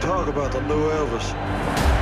talk about the new Elvis.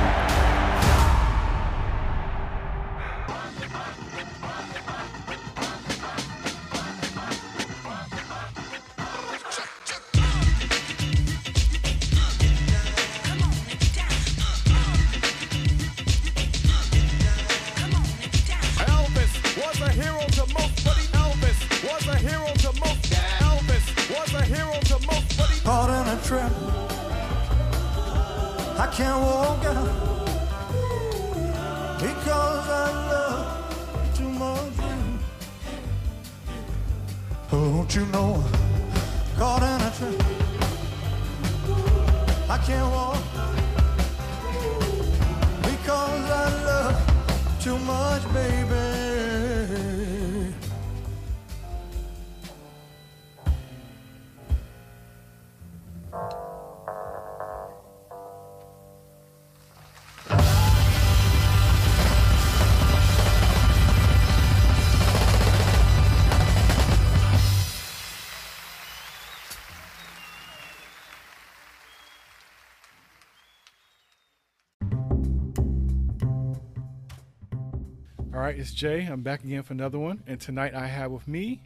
Right, it's Jay. I'm back again for another one. And tonight I have with me,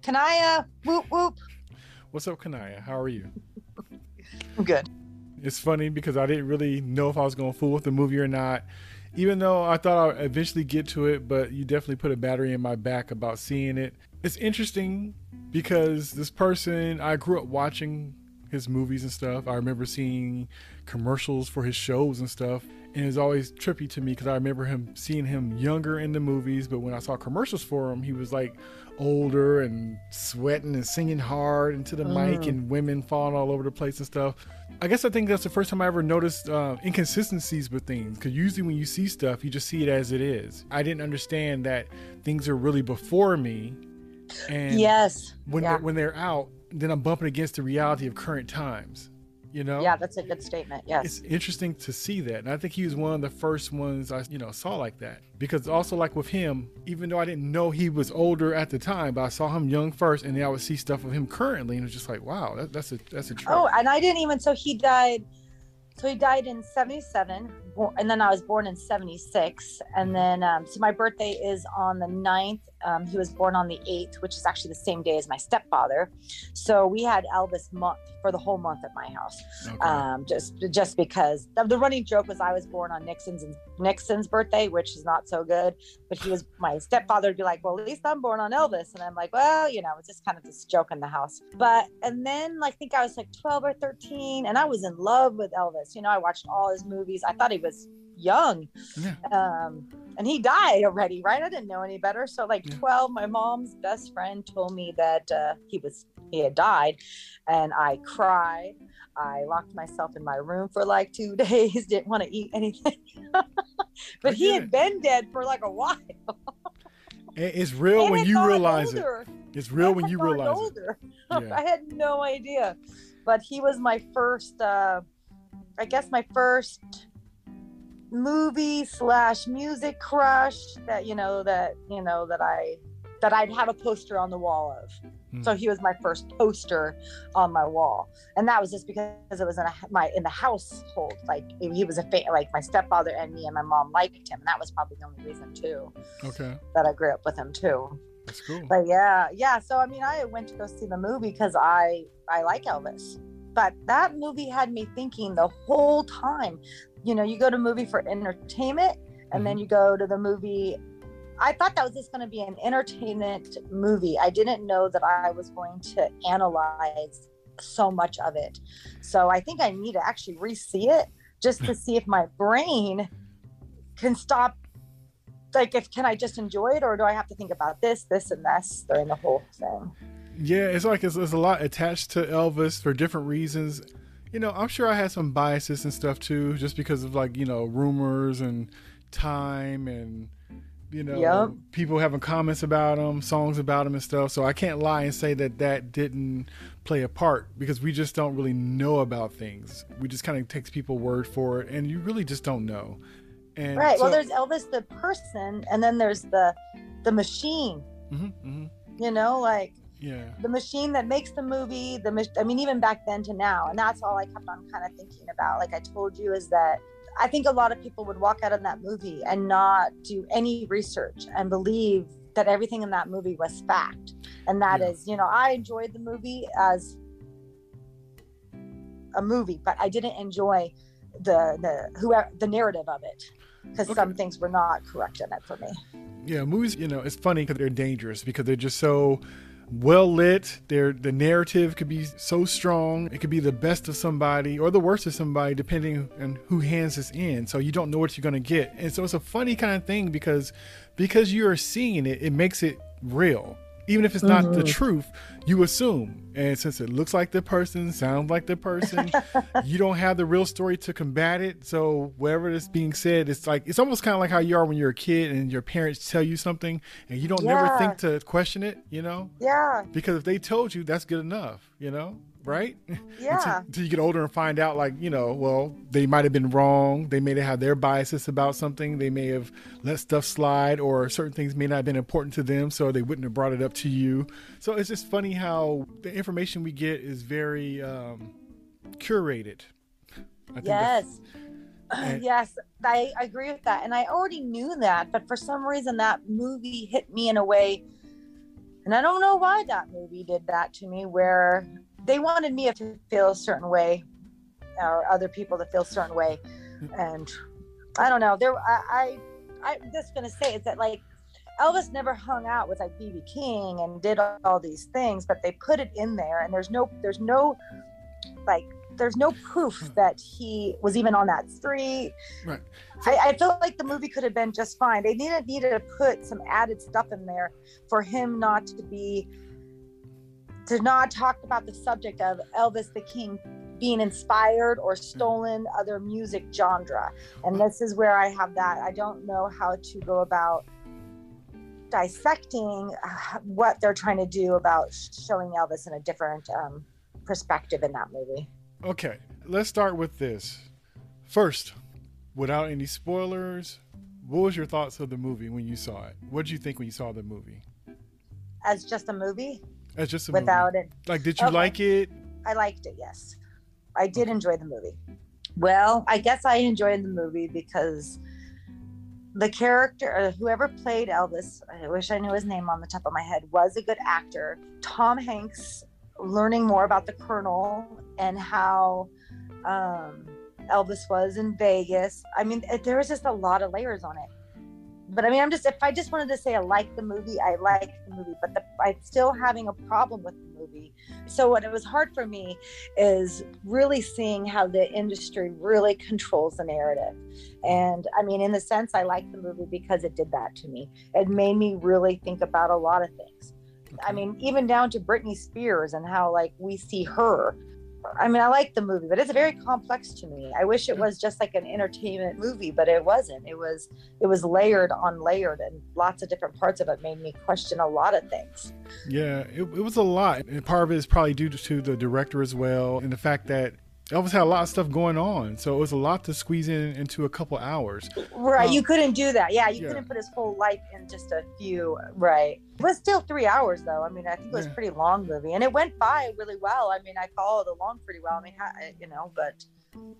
Kania, whoop whoop. what's up, Kania? How are you? I'm good. It's funny because I didn't really know if I was going to fool with the movie or not, even though I thought I'd eventually get to it, but you definitely put a battery in my back about seeing it. It's interesting because this person, I grew up watching his movies and stuff. I remember seeing commercials for his shows and stuff. And it's always trippy to me because I remember him seeing him younger in the movies, but when I saw commercials for him, he was like older and sweating and singing hard into the mic and women falling all over the place and stuff. I guess I think that's the first time I ever noticed uh, inconsistencies with things because usually when you see stuff, you just see it as it is. I didn't understand that things are really before me. And yes. when, yeah. they're, when they're out, then I'm bumping against the reality of current times. You know? yeah, that's a good statement. Yes. it's interesting to see that and i think he was one of the first ones i you know saw like that because also like with him even though i didn't know he was older at the time but i saw him young first and then i would see stuff of him currently and it was just like wow that, that's a that's a trip. Oh, and I didn't even. So he died. So he died in '77, and then I was born in '76, and then um, so my birthday is on the 9th. Um, he was born on the 8th, which is actually the same day as my stepfather. So we had Elvis month for the whole month at my house. Okay. um, just just because the, the running joke was I was born on Nixon's Nixon's birthday, which is not so good. But he was my stepfather would be like, well, at least I'm born on Elvis, and I'm like, well, you know, it's just kind of this joke in the house. But and then like, I think I was like 12 or 13, and I was in love with Elvis. You know, I watched all his movies. I thought he was young. Yeah. Um and he died already right? I didn't know any better. So like Yeah. 12 my mom's best friend told me that uh, he was he had died. And i cried. I locked myself in my room for like two days didn't want to eat anything. But he had it. been dead for like a while. It's real And when you realize it. it's real And when you realize it. Yeah. i had no idea. But he was my first uh i guess my first movie slash music crush that you know that you know that i that i'd have a poster on the wall of. Hmm. so he was my first poster on my wall. And that was just because it was in a, my in the household. Like he was a fa- like my stepfather and me and my mom liked him. And that was probably the only reason too okay. that i grew up with him too. That's cool. But yeah yeah so i mean i went to go see the movie because i i like elvis. But that movie had me thinking the whole time you know you go to movie for entertainment and then mm-hmm. you go to the movie. I thought that was just going to be an entertainment movie. I didn't know that i was going to analyze so much of it. So i think i need to actually re-see it just to see if my brain can stop like if can i just enjoy it or do i have to think about this this and this during the whole thing? Yeah, it's like it's, it's a lot attached to Elvis for different reasons. You know, I'm sure I had some biases and stuff too, just because of like you know rumors and time and you know Yep. people having comments about them, songs about them and stuff. So I can't lie and say that that didn't play a part because we just don't really know about things. We just kind of takes people word for it, and you really just don't know. And right well there's elvis the person and then there's the the machine Mhm, mhm. you know like Yeah. the machine that makes the movie the mach- i mean even back then to now and that's all i kept on kind of thinking about like i told you is that i think a lot of people would walk out of that movie and not do any research and believe that everything in that movie was fact and that is, Yeah. you know i enjoyed the movie as a movie but i didn't enjoy the the whoever the narrative of it because Okay. some things were not correct in it for me Yeah, movies, you know, it's funny because they're dangerous because they're just so well lit. They're the narrative could be so strong. It could be the best of somebody or the worst of somebody, depending on who hands this in. So you don't know what you're gonna get, and so it's a funny kind of thing because because you are seeing it, it makes it real. Even if it's not the mm-hmm. truth, you assume. And since it looks like the person, sounds like the person, you don't have the real story to combat it. So whatever is being said, it's like it's almost kind of like how you are when you're a kid and your parents tell you something and you don't never think to question it, you know? yeah Because if they told you, that's good enough, you know? Right? Yeah. until, until you get older and find out, like, you know, well, they might have been wrong. They may have had their biases about something. They may have let stuff slide, or certain things may not have been important to them, so they wouldn't have brought it up to you. So it's just funny how the information we get is very um, curated. I think that's- Yes. and- yes, I agree with that. And I already knew that, but for some reason that movie hit me in a way and I don't know why that movie did that to me where they wanted me to feel a certain way or other people to feel a certain way. Mm-hmm. And I don't know. There I, I I'm just gonna say is that like Elvis never hung out with like BB King and did all these things, but they put it in there and there's no there's no like there's no proof hmm. that he was even on that street. Right. I, I feel like the movie could have been just fine. They needed needed to put some added stuff in there for him not to be to not talk about the subject of Elvis the King being inspired or stolen other music genre. And this is where I have that. I don't know how to go about dissecting uh, what they're trying to do about showing Elvis in a different um, perspective in that movie. Okay, let's start with this. First, without any spoilers, what was your thoughts of the movie when you saw it? What did you think when you saw the movie? As just a movie As just a without movie. it Like, did you Okay. like it? I liked it, yes. I did enjoy the movie. Well, I guess I enjoyed the movie because the character, uh, whoever played Elvis, I wish I knew his name on the top of my head, was a good actor. Tom Hanks, learning more about the Colonel and how um, Elvis was in Vegas. I mean, there was just a lot of layers on it. But I mean, I'm just, if I just wanted to say I like the movie, I like the movie, but the, I'm still having a problem with the movie. So what it was hard for me is really seeing how the industry really controls the narrative. And I mean, in the sense, I like the movie because it did that to me. It made me really think about a lot of things. I mean, even down to Britney Spears and how like we see her. I mean, I like the movie, but it's very complex to me. I wish it mm-hmm. was just like an entertainment movie, but it wasn't. It was it was layered on layered, and lots of different parts of it made me question a lot of things. Yeah, it, it was a lot. And part of it is probably due to the director as well, and the fact that Elvis had a lot of stuff going on. So it was a lot to squeeze in into a couple hours. Right, Um, you couldn't do that. Yeah, you yeah. couldn't put his whole life in just a few. Right, it was still three hours though. I mean, I think it was a Yeah. pretty long movie, and it went by really well. I mean, I followed along pretty well. I mean, you know, but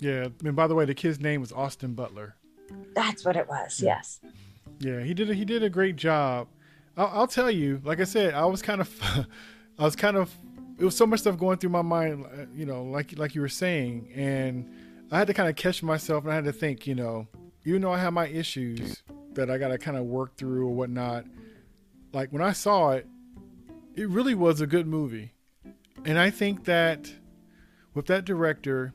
Yeah, and by the way, the kid's name was Austin Butler. that's what it was. Yeah. Yes. Yeah, he did. A, he did a great job. I'll, I'll tell you. Like I said, I was kind of, I was kind of. It was so much stuff going through my mind. uh, You know, like like you were saying, and I had to kind of catch myself, and I had to think. You know, even though I have my issues that I got to kind of work through or whatnot. Like when I saw it, it really was a good movie, and I think that with that director,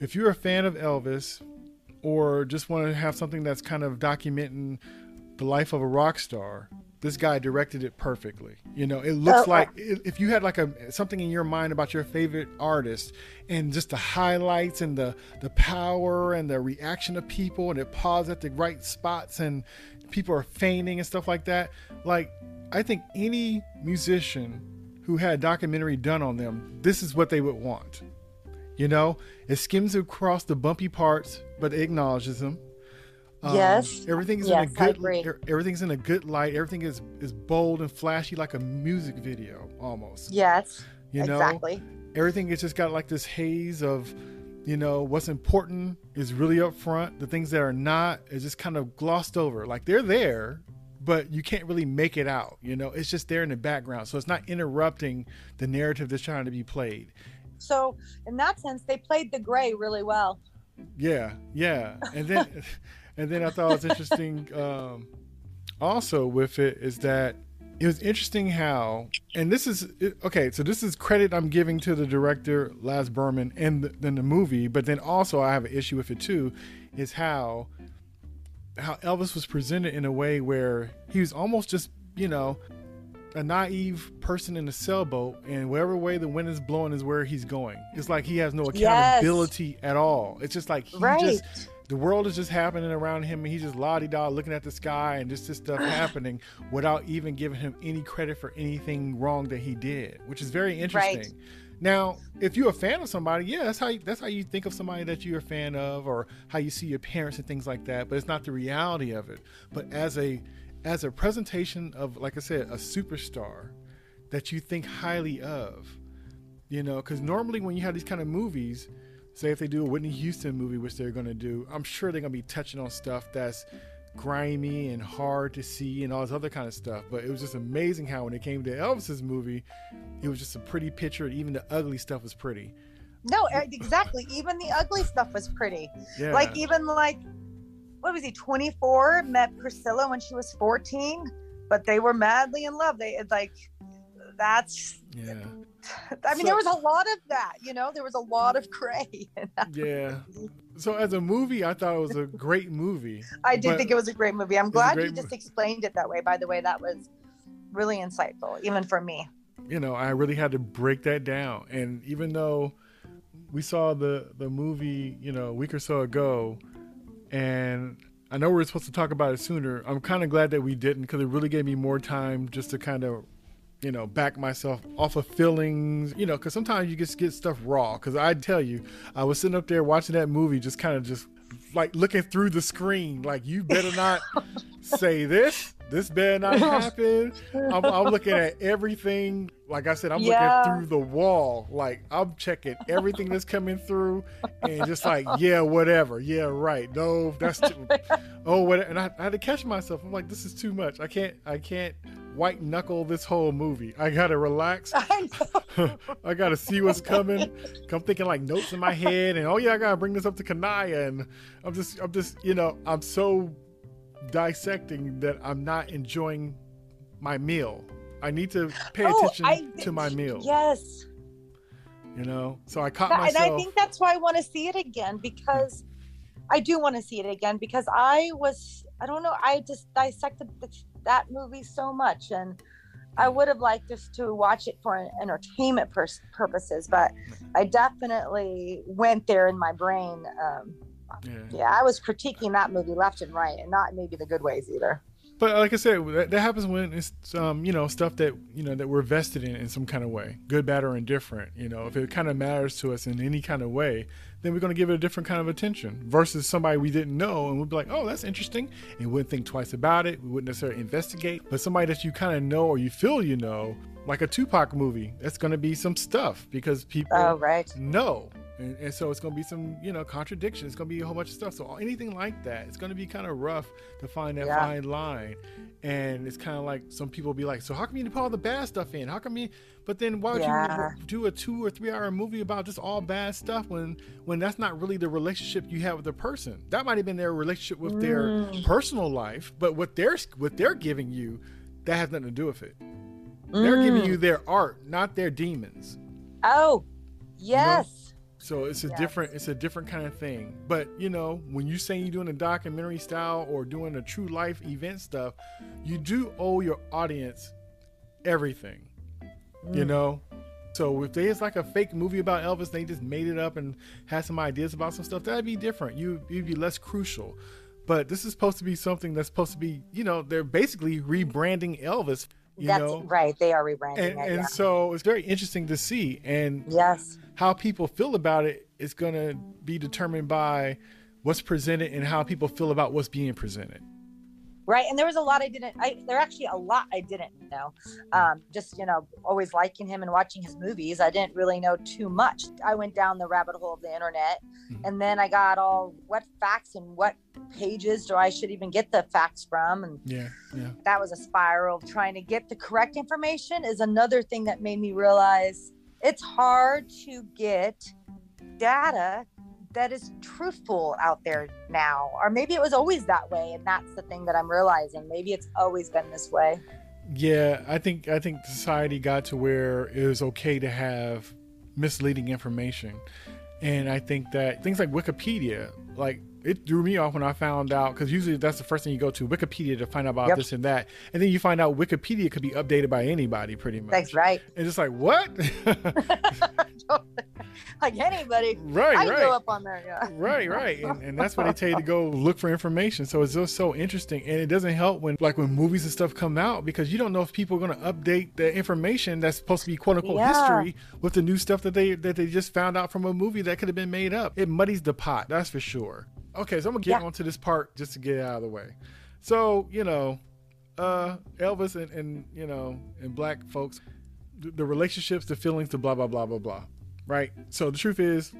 if you're a fan of Elvis or just want to have something that's kind of documenting the life of a rock star, this guy directed it perfectly. You know, it looks Oh, like if you had like a something in your mind about your favorite artist and just the highlights and the the power and the reaction of people and it paused at the right spots and people are fainting and stuff like that. Like I think any musician who had a documentary done on them, this is what they would want. You know, it skims across the bumpy parts, but it acknowledges them. Um, Yes. everything's Yes, in a good. er- Everything's in a good light. Everything is is bold and flashy, like a music video almost. Yes. You know, exactly. everything has just got like this haze of, you know, what's important is really up front. The things that are not is just kind of glossed over. Like they're there, but you can't really make it out. You know, it's just there in the background, so it's not interrupting the narrative that's trying to be played. So in that sense, they played the gray really well. Yeah, yeah, and then and then I thought it was interesting. Um, also, with it is that it was interesting how, and this is okay. So this is credit I'm giving to the director Baz Luhrmann and the, then the movie, but then also I have an issue with it too, is how how Elvis was presented in a way where he was almost just you know a naive person in a sailboat, and whatever way the wind is blowing is where he's going. It's like he has no Yes. accountability at all. It's just like he Right. just the world is just happening around him, and he's just la di da looking at the sky and just this stuff happening without even giving him any credit for anything wrong that he did, which is very interesting. Now, if you're a fan of somebody, yeah, that's how you, that's how you think of somebody that you're a fan of, or how you see your parents and things like that. But it's not the reality of it. But as a as a presentation of, like I said, a superstar that you think highly of, you know, because normally when you have these kind of movies, say if they do a Whitney Houston movie, which they're going to do, I'm sure they're going to be touching on stuff that's grimy and hard to see and all this other kind of stuff. But it was just amazing how when it came to Elvis's movie, it was just a pretty picture, and even the ugly stuff was pretty. No, exactly. Even the ugly stuff was pretty. Yeah, Like even like what was he, 24, met Priscilla when she was 14, but they were madly in love. They like that's yeah, I mean, So- there was a lot of that, you know, there was a lot of cray. yeah. movie. So as a movie, I thought it was a great movie. I did think it was a great movie. I'm glad you just mo- explained it that way. By the way, that was really insightful, even for me. you know, I really had to break that down. And even though we saw the the movie, you know, a week or so ago, and I know we are supposed to talk about it sooner, I'm kind of glad that we didn't because it really gave me more time just to kind of, you know, back myself off of feelings, you know, because sometimes you just get stuff raw. Because I tell you, I was sitting up there watching that movie, just kind of just like looking through the screen, like you better not say this. This better not happen. I'm, I'm looking at everything. Like I said, I'm Yeah. looking through the wall. Like I'm checking everything that's coming through, and just like, yeah, whatever. Yeah, right. No, that's too, oh, what? And I, I had to catch myself. I'm like, this is too much. I can't. I can't white knuckle this whole movie. I gotta relax. I. I gotta see what's coming. I'm thinking like notes in my head, and oh yeah, I gotta bring this up to Kania, and I'm just, I'm just, you know, I'm so dissecting that I'm not enjoying my meal. I need to pay Oh, attention I- to my meal. Yes. You know, so I caught That- and. I think that's why I want to see it again because I do want to see it again because I was I don't know I just dissected the, that movie so much and I would have liked just to watch it for entertainment pers- purposes, but I definitely went there in my brain. Um, yeah. yeah, I was critiquing that movie left and right, and not maybe the good ways either. But like I said, that, that happens when it's um, you know stuff that you know that we're vested in in some kind of way, good, bad, or indifferent. You know, if it kind of matters to us in any kind of way, then we're going to give it a different kind of attention versus somebody we didn't know and we'd be like, oh, that's interesting, and wouldn't think twice about it. We wouldn't necessarily investigate. But somebody that you kind of know or you feel you know, like a Tupac movie, that's going to be some stuff because people Oh, right. no. And, and so it's going to be some, you know, contradiction. It's going to be a whole bunch of stuff. So anything like that, it's going to be kind of rough to find that Yeah. fine line. And it's kind of like some people be like, so how come you didn't put all the bad stuff in? How come you? But then why would Yeah. you do a two or three hour movie about just all bad stuff when when that's not really the relationship you have with the person? That might have been their relationship with their Mm. personal life, but what they're what they're giving you, that has nothing to do with it. They're giving Mm. you their art, not their demons. Oh, yes. So it's a Yes. different it's a different kind of thing. But you know, when you say you're doing a documentary style or doing a true life event stuff, you do owe your audience everything. You Mm. know? So if there's like a fake movie about Elvis, they just made it up and had some ideas about some stuff, that'd be different. You you'd be less crucial. But this is supposed to be something that's supposed to be, you know, they're basically rebranding Elvis, you That's know. right. They are rebranding And, it. and yeah. so it's very interesting to see. And Yes. how people feel about it is going to be determined by what's presented and how people feel about what's being presented. Right and there was a lot i didn't i there actually a lot i didn't know um just you know always liking him and watching his movies i didn't really know too much i went down the rabbit hole of the internet Mhm. and then i got all what facts and what pages do i should even get the facts from and Yeah, yeah. that was a spiral of trying to get the correct information is another thing that made me realize it's hard to get data that is truthful out there now or maybe it was always that way and that's the thing that i'm realizing maybe it's always been this way Yeah, I think I think society got to where it was okay to have misleading information, and I think that things like Wikipedia, like it threw me off when I found out because usually that's the first thing you go to Wikipedia to find out about Yep. this and that, and then you find out Wikipedia could be updated by anybody pretty much. that's right And it's like what? like anybody right, i right. go up on there? Yeah. Right right. And, and that's why they tell you to go look for information. So it's just so interesting. And it doesn't help when like when movies and stuff come out because you don't know if people are going to update the information that's supposed to be quote unquote Yeah. history with the new stuff that they that they just found out from a movie that could have been made up. It muddies the pot that's for sure. Okay so i'm gonna get Yeah. onto this part just to get it out of the way. So you know uh elvis and, and you know and black folks the, the relationships the feelings the blah blah blah blah blah right so the truth is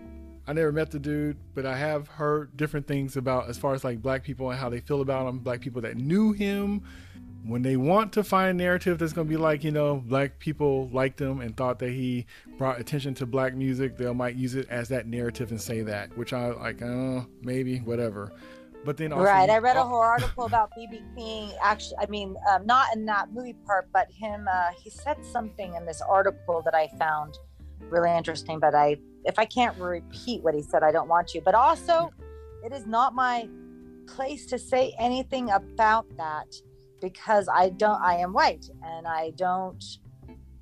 I never met the dude, but I have heard different things about as far as like black people and how they feel about him. Black people that knew him, when they want to find a narrative that's going to be like, you know, black people liked him and thought that he brought attention to black music, they might use it as that narrative and say that, which I like, uh, maybe, whatever. But then also, right i read a whole article about bb king actually i mean um, not in that movie part but him uh, he said something in this article that i found really interesting but i if i can't repeat what he said i don't want to but also it is not my place to say anything about that because i don't i am white and i don't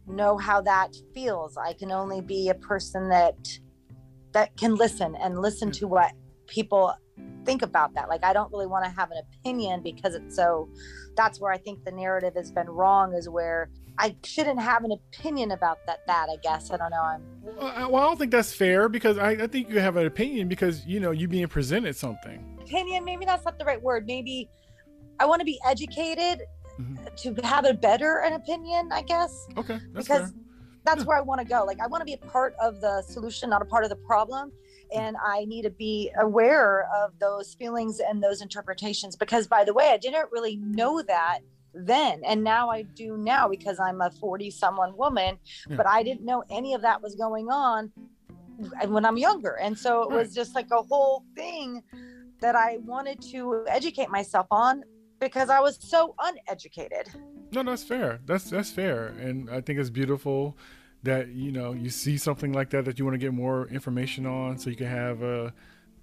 know how that feels. I can only be a person that that can listen and listen to what people think about that. Like i don't really want to have an opinion because it's so that's where i think the narrative has been wrong is where i shouldn't have an opinion about that that i guess i don't know i'm Well, I, well, I don't think that's fair because I, I think you have an opinion because you know you being presented something. opinion maybe that's not the right word maybe i want to be educated Mhm. to have a better an opinion i guess Okay, that's because fair. that's Yeah. where I want to go. Like I want to be a part of the solution, not a part of the problem. And I need to be aware of those feelings and those interpretations because by the way, I didn't really know that then. And now I do now because I'm a 40 someone woman, Yeah. but I didn't know any of that was going on when I'm younger. And so it was just like a whole thing that I wanted to educate myself on because I was so uneducated. No, that's fair. That's that's fair, and I think it's beautiful that you know you see something like that that you want to get more information on, so you can have a,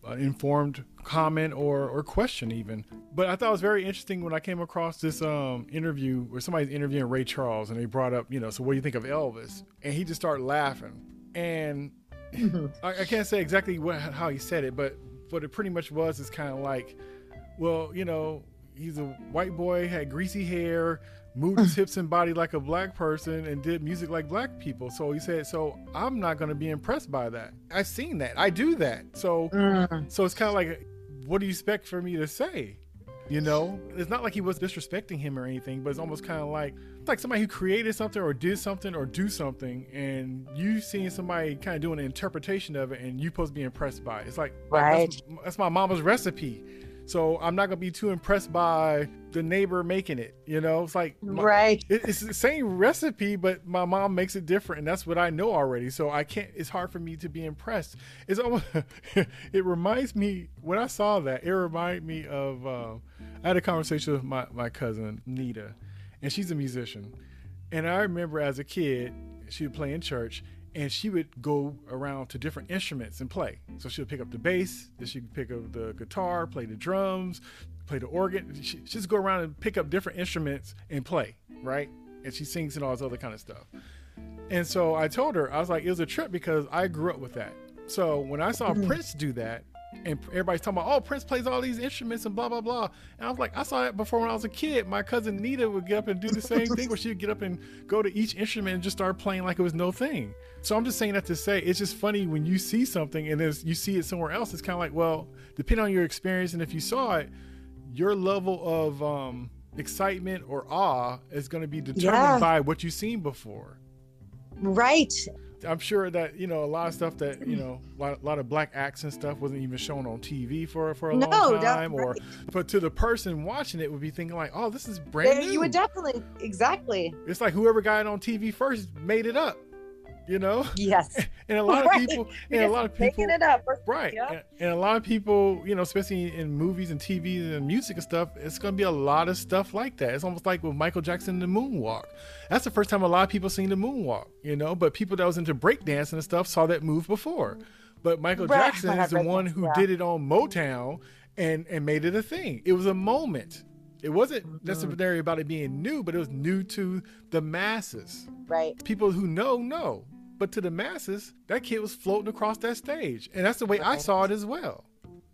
a informed comment or or question even. But I thought it was very interesting when I came across this um interview where somebody's interviewing Ray Charles, and they brought up you know, so what do you think of Elvis? And he just started laughing, and I, I can't say exactly what how he said it, but what it pretty much was is kind of like, well, you know, he's a white boy, had greasy hair, moved his hips and body like a black person, and did music like black people. So he said, so I'm not going to be impressed by that. I've seen that. I do that. So, mm. so it's kind of like, what do you expect for me to say? You know, it's not like he was disrespecting him or anything, but it's almost kind of like like somebody who created something or did something or do something, and you seeing somebody kind of doing an interpretation of it, and you supposed to be impressed by it. It's like Right. That's, that's my mama's recipe, so I'm not gonna be too impressed by the neighbor making it. You know, it's like my- Right. it- it's the same recipe, but my mom makes it different, and that's what I know already. So I can't. It's hard for me to be impressed. It's almost. it reminds me when I saw that. It reminded me of. Uh, I had a conversation with my my cousin Nita, and she's a musician, and I remember as a kid she would play in church. And she would go around to different instruments and play. So she would pick up the bass, then she would pick up the guitar, play the drums, play the organ. She, just go around and pick up different instruments and play, right? And she sings and all this other kind of stuff. And so I told her, I was like, it was a trip because I grew up with that. So when I saw mm-hmm. Prince do that, and everybody's talking about, oh, Prince plays all these instruments and blah blah blah. And I was like, I saw that before when I was a kid. My cousin Nita would get up and do the same thing, where she would get up and go to each instrument and just start playing like it was no thing. So I'm just saying that to say it's just funny when you see something and then you see it somewhere else. It's kind of like, well, depending on your experience and if you saw it, your level of um, excitement or awe is going to be determined Yeah. by what you've seen before. Right. I'm sure that you know a lot of stuff that you know a lot, a lot of black acts and stuff wasn't even shown on TV for for a No, long time, or right. but to the person watching it would be thinking like, oh, this is brand There, new. you would definitely exactly. it's like whoever got it on TV first made it up, you know. Yes. And a lot Right. of people, You're and a lot of people, making it up. Right. And, and a lot of people, you know, especially in movies and TV and music and stuff, it's going to be a lot of stuff like that. It's almost like with Michael Jackson and the moonwalk. That's the first time a lot of people seen the moonwalk, you know, but people that was into breakdancing and stuff saw that move before. But Michael Right. Jackson is the one who Yeah. did it on Motown and and made it a thing. It was a moment. It wasn't Mm-hmm. necessarily about it being new, but it was new to the masses Right. people who know know but to the masses that kid was floating across that stage. And that's the way i saw it as well.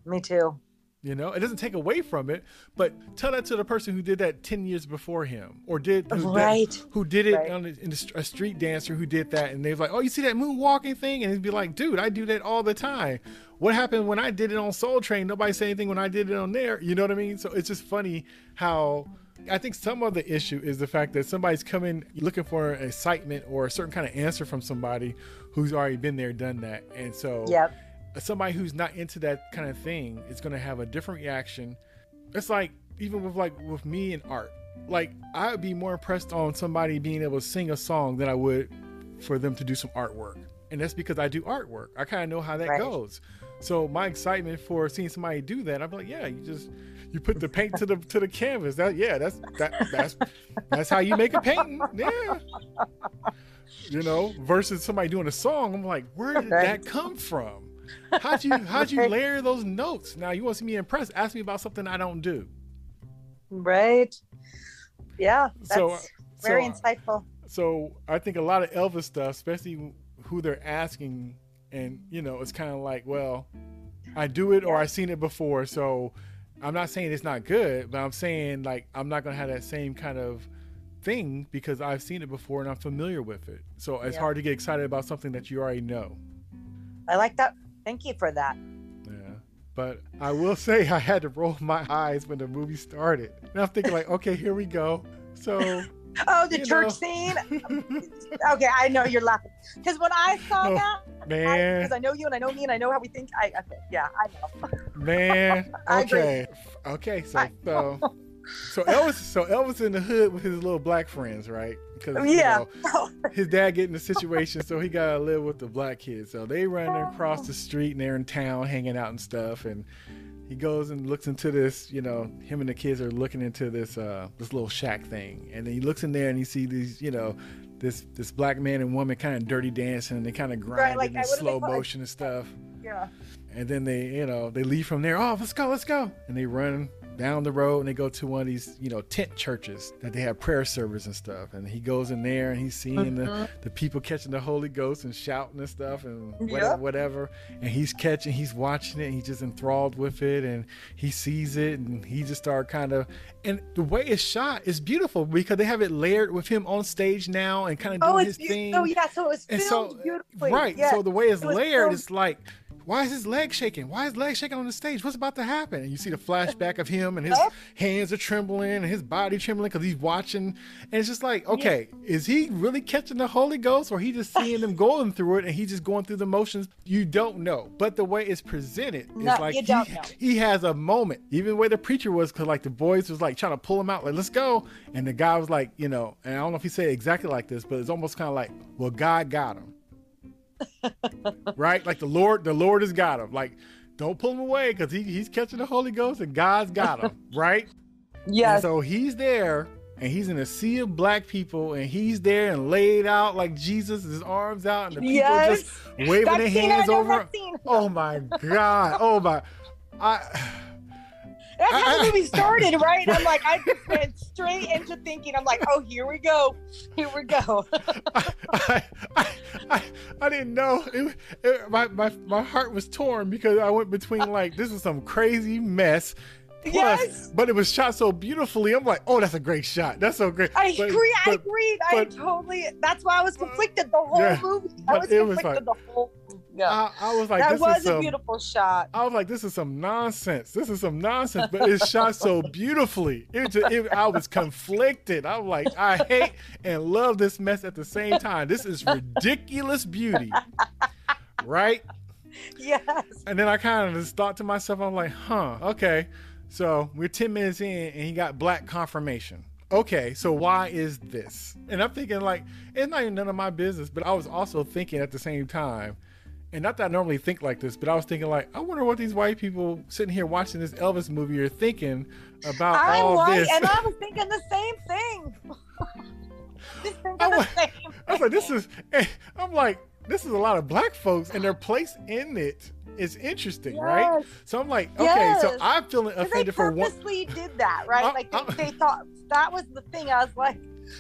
Me too. you know it doesn't take away from it but tell that to the person who did that 10 years before him or did who, that- who did it Right. on in a street dancer who did that and they was like oh you see that moonwalking thing? And he'd be like dude i do that all the time. What happened when i did it on soul train? Nobody said anything when i did it on there. You know what i mean? So it's just funny how I think some of the issue is the fact that somebody's coming looking for excitement or a certain kind of answer from somebody who's already been there, done that. And so Yep. somebody who's not into that kind of thing is going to have a different reaction. It's like even with like with me and art. Like I would be more impressed on somebody being able to sing a song than I would for them to do some artwork. And that's because I do artwork. I kind of know how that Right. goes. So my excitement for seeing somebody do that, I'm like, yeah, you just you put the paint to the to the canvas. That yeah, that's that that's that's how you make a painting. Yeah. You know, versus somebody doing a song, I'm like, where did that come from? How'd you how'd you layer those notes? Now you want to see me impressed? Ask me about something I don't do. Right. Yeah. That's So, very so, insightful. so I think a lot of Elvis stuff, especially who they're asking, and you know, it's kind of like, well, I do it or I've seen it before, so I'm not saying it's not good, but I'm saying like I'm not gonna have that same kind of thing because I've seen it before and I'm familiar with it. So it's Yeah. hard to get excited about something that you already know. I like that. Thank you for that. Yeah. But I will say I had to roll my eyes when the movie started. And I'm thinking like, okay, here we go. So Oh, the You church know. scene. okay, I know you're laughing because when I saw Oh, that, man, because I, know you and I know me and I know how we think. I okay, yeah, I know. man. I agree. Okay. Okay, so I- so so Elvis so Elvis in the hood with his little black friends, right? Because you Yeah. know, his dad get in the situation, so he gotta live with the black kids. So they run across the oh. street and they're in town hanging out and stuff. And he goes and looks into this, you know, him and the kids are looking into this uh this little shack thing. And then he looks in there and he see these, you know, this this black man and woman kind of dirty dancing and they kind of grinding like, in I- what do they slow motion and stuff. yeah. And then they, you know, they leave from there. Oh, let's go, let's go. And they run down the road and they go to one of these, you know, tent churches that they have prayer service and stuff. And he goes in there and he's seeing the, mm-hmm. the people catching the Holy Ghost and shouting and stuff and whatever, Yeah. whatever. And he's catching, he's watching it and he's just enthralled with it and he sees it and he just started kind of, and the way it's shot is beautiful because they have it layered with him on stage now and kind of oh, doing Oh, his it's thing. beautiful. Oh, yeah. So it was filmed so, beautifully. right. Yes. So the way it's It layered filmed- is like, why is his leg shaking? Why is his leg shaking on the stage? What's about to happen? And you see the flashback of him and his hands are trembling and his body trembling because he's watching. And it's just like, okay, is he really catching the Holy Ghost or he just seeing them going through it and he's just going through the motions? You don't know. But the way it's presented No, is like he, he has a moment. Even the way the preacher was, because like the boys was like trying to pull him out, like, let's go. And the guy was like, you know, and I don't know if he said it exactly like this, but it's almost kind of like, well, God got him. right? Like the Lord, the Lord has got him. Like, don't pull him away because he, he's catching the Holy Ghost and God's got him. right? And so he's there and he's in a sea of black people and he's there and laid out like Jesus, his arms out, and the people Yes. just waving their hands over. Oh my God. Oh my. I That's how I- the movie started, right? I'm like, I just went straight into thinking. I'm like, oh, here we go, here we go. I, I, I, I didn't know. It, it, my, my, my heart was torn because I went between like, this is some crazy mess. Plus, Yes. But it was shot so beautifully. I'm like, oh, that's a great shot. That's so great. I But- agree. I but- I totally. That's why I was conflicted the whole Yeah, movie. I was it was conflicted like- the whole. I, I was like, that this was is a some. beautiful shot. I was like, this is some nonsense. This is some nonsense, but it's shot so beautifully. It, ju- it, I was conflicted. I'm like, I hate and love this mess at the same time. This is ridiculous beauty, right? Yes. And then I kind of just thought to myself, I'm like, huh, okay. So we're 10 minutes in and he got black confirmation. Okay, so why is this? And I'm thinking, like, it's not even none of my business, but I was also thinking at the same time, and not that I normally think like this, but I was thinking, like, I wonder what these white people sitting here watching this Elvis movie are thinking about I'm all white, this. and I was thinking the same thing. Thinking I the same. I was like, this is, eh, I'm like, this is a lot of black folks, and their place in it is interesting, right? Yes. So I'm like, okay, so I'm feeling Because they offended for one. purposely did that, right? Uh, like uh. they, they thought that was the thing. I was like,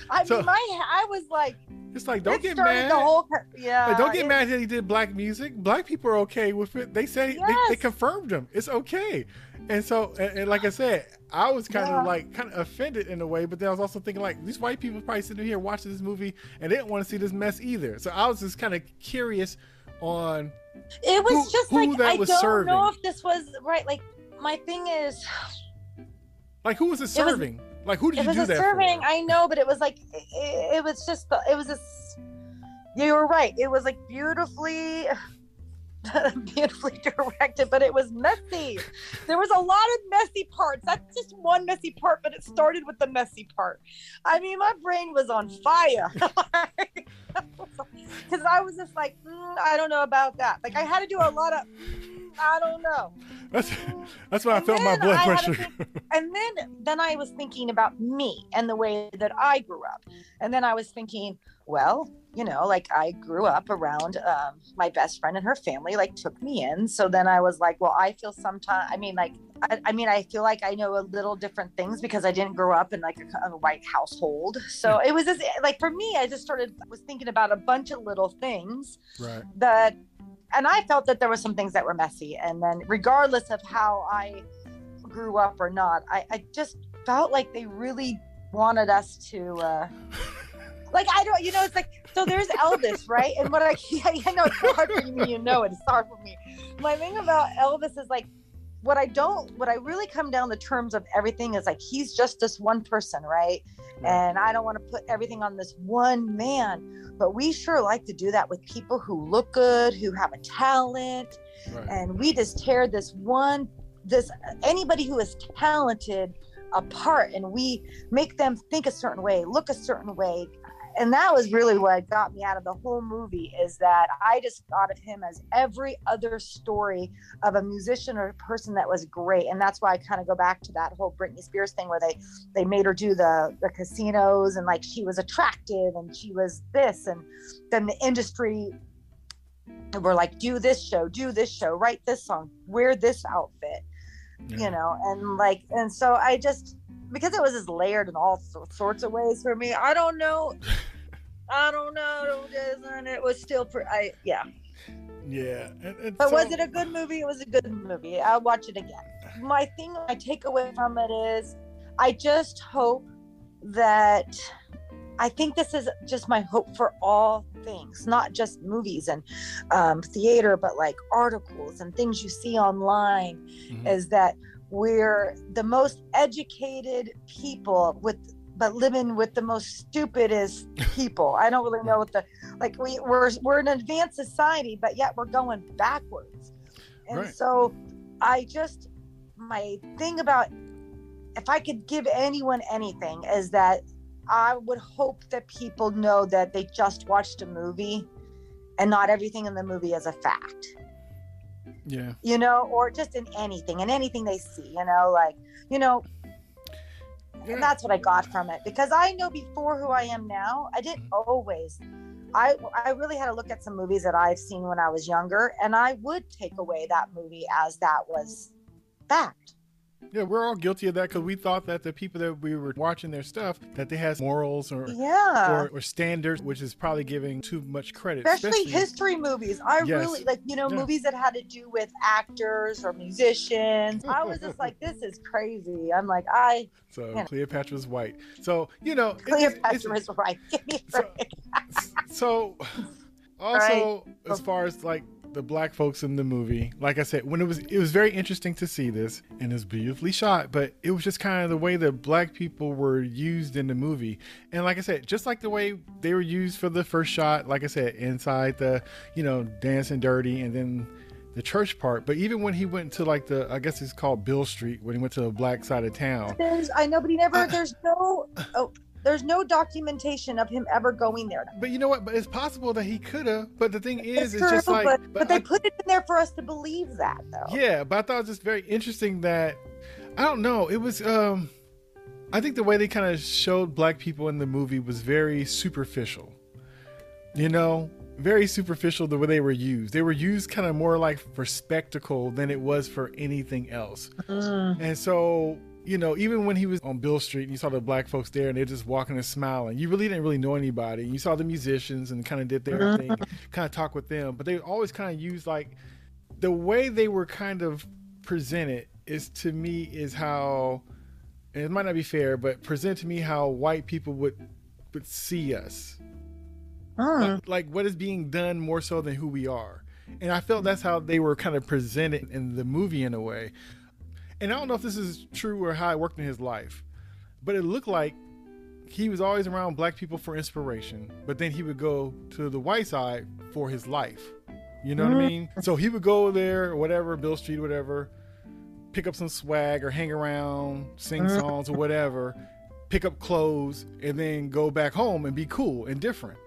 I So- mean, my I was like, It's like, don't get mad. The whole, yeah. Like, don't get it- mad that he did black music. Black people are okay with it. They say they, they confirmed him. It's okay. And so, and, and like I said, I was kind Yeah. of like kind of offended in a way, but then I was also thinking like these white people probably sitting here watching this movie and they didn't want to see this mess either. So I was just kind of curious on It was who- just who like that I was don't serving. know if this was right. Like my thing is, like who was it was- serving? Like who did it you do that serving. for? I know, but it was like it, it was just the- it was a. You were right. It was like beautifully. beautifully directed but it was messy there was a lot of messy parts that's just one messy part but it started with the messy part i mean my brain was on fire because i was just like mm, i don't know about that like i had to do a lot of i don't know. That's that's when I felt my blood I pressure. and then then i was thinking about me and the way that i grew up. And then i was thinking well you know like i grew up around um, my best friend and her family like took me in. So then i was like well i feel sometimes i mean like I, I mean i feel like i know a little different things because i didn't grow up in like a, a white household. So it was just like for me i just started was thinking about a bunch of little things right. that and I felt that there were some things that were messy. And then regardless of how I grew up or not, I, I just felt like they really wanted us to uh like I don't you know it's like so there's Elvis, right? And what I I know it's hard for you, you know it, it's hard for me. My thing about Elvis is like what I don't what I really come down to terms of everything is like he's just this one person, right? And I don't want to put everything on this one man, but we sure like to do that with people who look good, who have a talent, Right. and we just tear this one this anybody who is talented apart and we make them think a certain way look a certain way and that was really what got me out of the whole movie is that i just thought of him as every other story of a musician or a person that was great. And that's why i kind of go back to that whole britney spears thing where they they made her do the the casinos and like she was attractive and she was this. And then the industry were like do this show do this show write this song wear this outfit Yeah. you know? And like and so i just because it was just layered in all sorts of ways for me i don't know. I don't know and it? Was still pre- i yeah. Yeah. And, and but so- was it a good movie? It was a good movie. I'll watch it again. My thing my takeaway from it is i just hope that i think this is just my hope for all things not just movies and um, theater but like articles and things you see online Mhm. is that we're the most educated people with but living with the most stupidest people. I don't really know what the like we we're we're an advanced society but yet we're going backwards. And Right. so i just my thing about if i could give anyone anything is that i would hope that people know that they just watched a movie and not everything in the movie is a fact yeah. you know, or just in anything, in anything they see, you know, like, you know, Yeah. and that's what I got from it because I know before who I am now, I didn't mm. always. I I really had to look at some movies that I've seen when I was younger, and I would take away that movie as that was fact. Yeah, we're all guilty of that because we thought that the people that we were watching their stuff that they had morals or Yeah. or, or standards, which is probably giving too much credit. especially, history movies. I Yes. really like, you know, Yeah. movies that had to do with actors or musicians. I was just like, this is crazy. I'm like, I So Yeah. Cleopatra's white. So you know, it- it's- Cleopatra it's- is right. Give me a So- so also as far as like the black folks in the movie like i said when it was it was very interesting to see this and it's beautifully shot but it was just kind of the way that black people were used in the movie and like i said just like the way they were used for the first shot like i said inside the you know dancing dirty and then the church part but even when he went to like the i guess it's called Beale street when he went to the black side of town There's, I know, but he never. Uh, there's no. Oh, there's no documentation of him ever going there. but you know what but it's possible that he could have but the thing is It's it's just true, like but, but, I- they put it in there for us to believe that, though. Yeah, but I thought it was just very interesting that I don't know. It was um I think the way they kind of showed black people in the movie was very superficial. You know, very superficial the way they were used. They were used kind of more like for spectacle than it was for anything else. Mm. And so, you know, even when he was on Beale Street and you saw the black folks there and they're just walking and smiling, you really didn't really know anybody. You saw the musicians and kind of did their thing, kind of talk with them, but they always kind of used like the way they were kind of presented is to me is how and it might not be fair, but present to me how white people would would see us. Mm. Like, like what is being done more so than who we are. And I felt that's how they were kind of presented in the movie in a way. And I don't know if this is true or how it worked in his life, but it looked like he was always around black people for inspiration, but then he would go to the white side for his life. You know what I mm-hmm. mean? So he would go there, or whatever, Beale Street, whatever, pick up some swag or hang around, sing mm-hmm. songs or whatever, pick up clothes, and then go back home and be cool and different.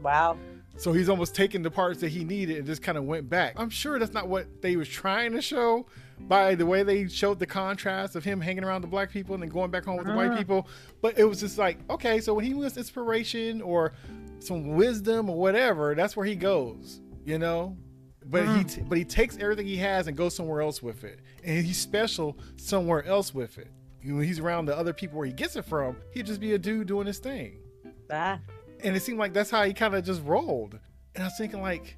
Wow. So he's almost taken the parts that he needed and just kind of went back. I'm sure that's not what they was trying to show by the way they showed the contrast of him hanging around the black people and then going back home with the white people. But it was just like, okay, so when he wants inspiration or some wisdom or whatever, that's where he goes, you know. But he t- but he takes everything he has and goes somewhere else with it, and he's special somewhere else with it. When he's around the other people where he gets it from, he'd just be a dude doing his thing Ah. And it seemed like that's how he kind of just rolled. And I was thinking like,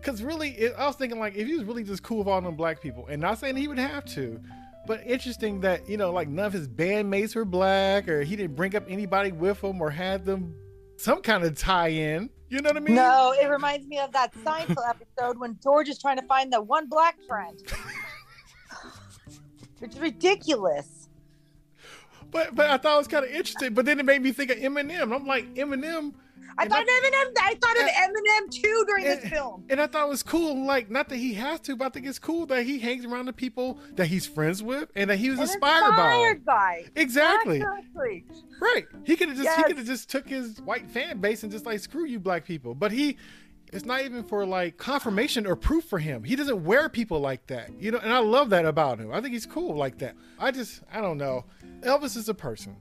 because really, it, I was thinking like, if he was really just cool with all them black people, and not saying he would have to, but interesting that you know, like none of his bandmates were black, or he didn't bring up anybody with him, or had them some kind of tie-in. You know what I mean? No, it reminds me of that Seinfeld episode when George is trying to find the one black friend. It's ridiculous. But but I thought it was kind of interesting. But then it made me think of Eminem. I'm like Eminem. I And thought I- Eminem. I thought of Eminem too during this film. And I thought it was cool. Like, not that he has to, but I think it's cool that he hangs around the people that he's friends with and that he was An inspired, by. inspired by. Exactly. Exactly. Right. He could have just he could have just took his white fan base and just like screw you black people. But he it's not even for like confirmation or proof for him. He doesn't wear people like that. You know, and I love that about him. I think he's cool like that. I just I don't know. Elvis is a person.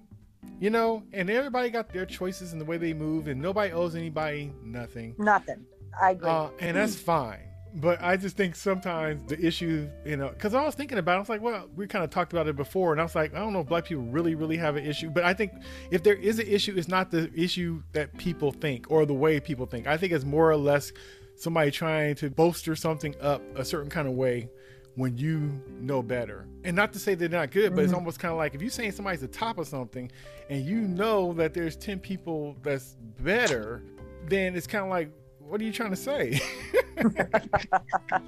You know, and everybody got their choices and the way they move and nobody owes anybody nothing. Nothing. I agree. Uh, and that's fine. But I just think sometimes the issue, you know, because I was thinking about it, I was like, well, we kind of talked about it before, and I was like, I don't know if black people really, really have an issue. But I think if there is an issue, it's not the issue that people think or the way people think. I think it's more or less somebody trying to bolster something up a certain kind of way when you know better. And not to say they're not good, but it's mm-hmm. almost kind of like if you're saying somebody's the top of something and you know that there's 10 people that's better, then it's kind of like, what are you trying to say?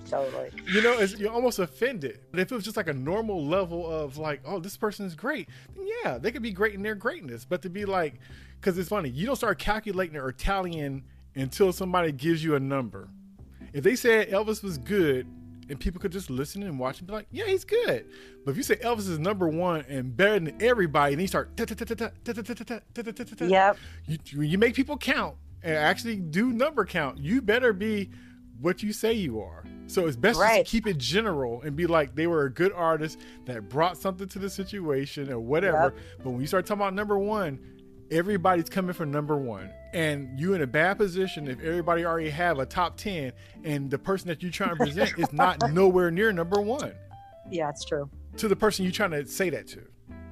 totally. you know, it's, you're almost offended. But if it was just like a normal level of like, oh, this person is great, then yeah, they could be great in their greatness. But to be like, because it's funny, you don't start calculating or tallying until somebody gives you a number. If they said Elvis was good and people could just listen and watch and be like, yeah, he's good. But if you say Elvis is number one and better than everybody, and you start Yep. you, when you make people count and actually do number count, you better be what you say you are. So it's best Right. to keep it general and be like they were a good artist that brought something to the situation or whatever. But when you start talking about number one, everybody's coming for number one. And you in a bad position if everybody already have a top ten and the person that you're trying to present is not nowhere near number one. Yeah, it's true. to the person you're trying to say that to.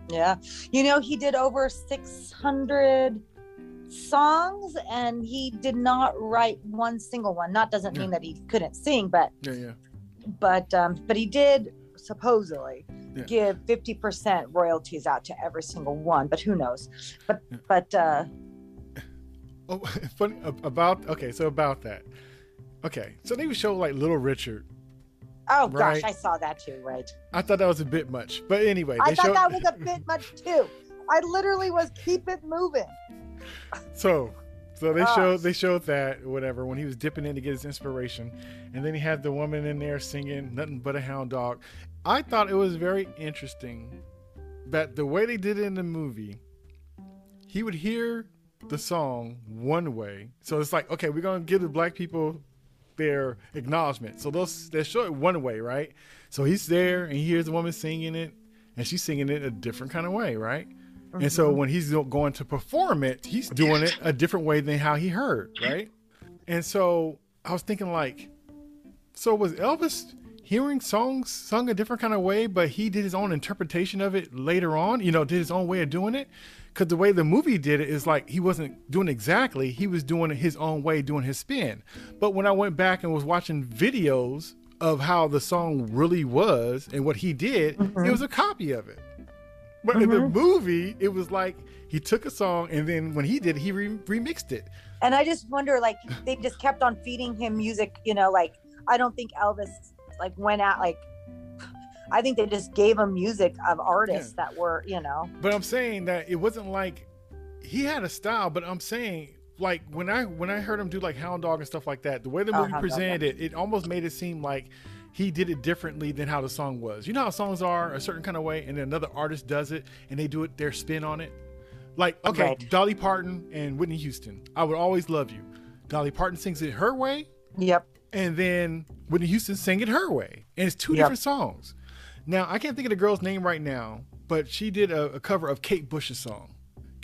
Yeah. You know, he did over 600 songs and he did not write one single one. Not doesn't mean that he couldn't sing, but Yeah, yeah. but um but he did supposedly Yeah. give 50% royalties out to every single one, but who knows. But but uh Oh, funny about okay. So about that. Okay, so they would show like Little Richard. oh Right. gosh, I saw that too, right? I thought that was a bit much, but anyway, I thought showed. that was a bit much too. I literally was keep it moving. So, so they showed they showed that whatever when he was dipping in to get his inspiration, and then he had the woman in there singing "Nothing But a Hound Dog." I thought it was very interesting that the way they did it in the movie, he would hear the song one way. So it's like, okay, we're gonna give the black people their acknowledgement. So they'll they show it one way, right? So he's there and he hears the woman singing it, and she's singing it a different kind of way, right? And so mm-hmm. when he's going to perform it, he's doing it a different way than how he heard, right? And so I was thinking like, so was Elvis hearing songs sung a different kind of way, but he did his own interpretation of it later on, you know, did his own way of doing it? Because the way the movie did it is like he wasn't doing exactly, he was doing it his own way, doing his spin. But when I went back and was watching videos of how the song really was and what he did, it mm-hmm. was a copy of it. But in the mm-hmm. movie, it was like he took a song and then when he did, it, he re- remixed it. And I just wonder, like, they just kept on feeding him music, you know, like, I don't think Elvis, like, went out, like, I think they just gave him music of artists that were, you know, But I'm saying that it wasn't like he had a style, but I'm saying like when I when I heard him do like Hound Dog and stuff like that, the way the Oh, movie uh-huh, Dog, presented it, it almost made it seem like he did it differently than how the song was. You know how songs are a certain kind of way, and then another artist does it and they do it their spin on it. Like okay, Right. Dolly Parton and Whitney Houston, I would always love you. Dolly Parton sings it her way, yep. and then Whitney Houston sang it her way, and it's two Yep. different songs. Now I can't think of the girl's name right now, but she did a, a cover of Kate Bush's song.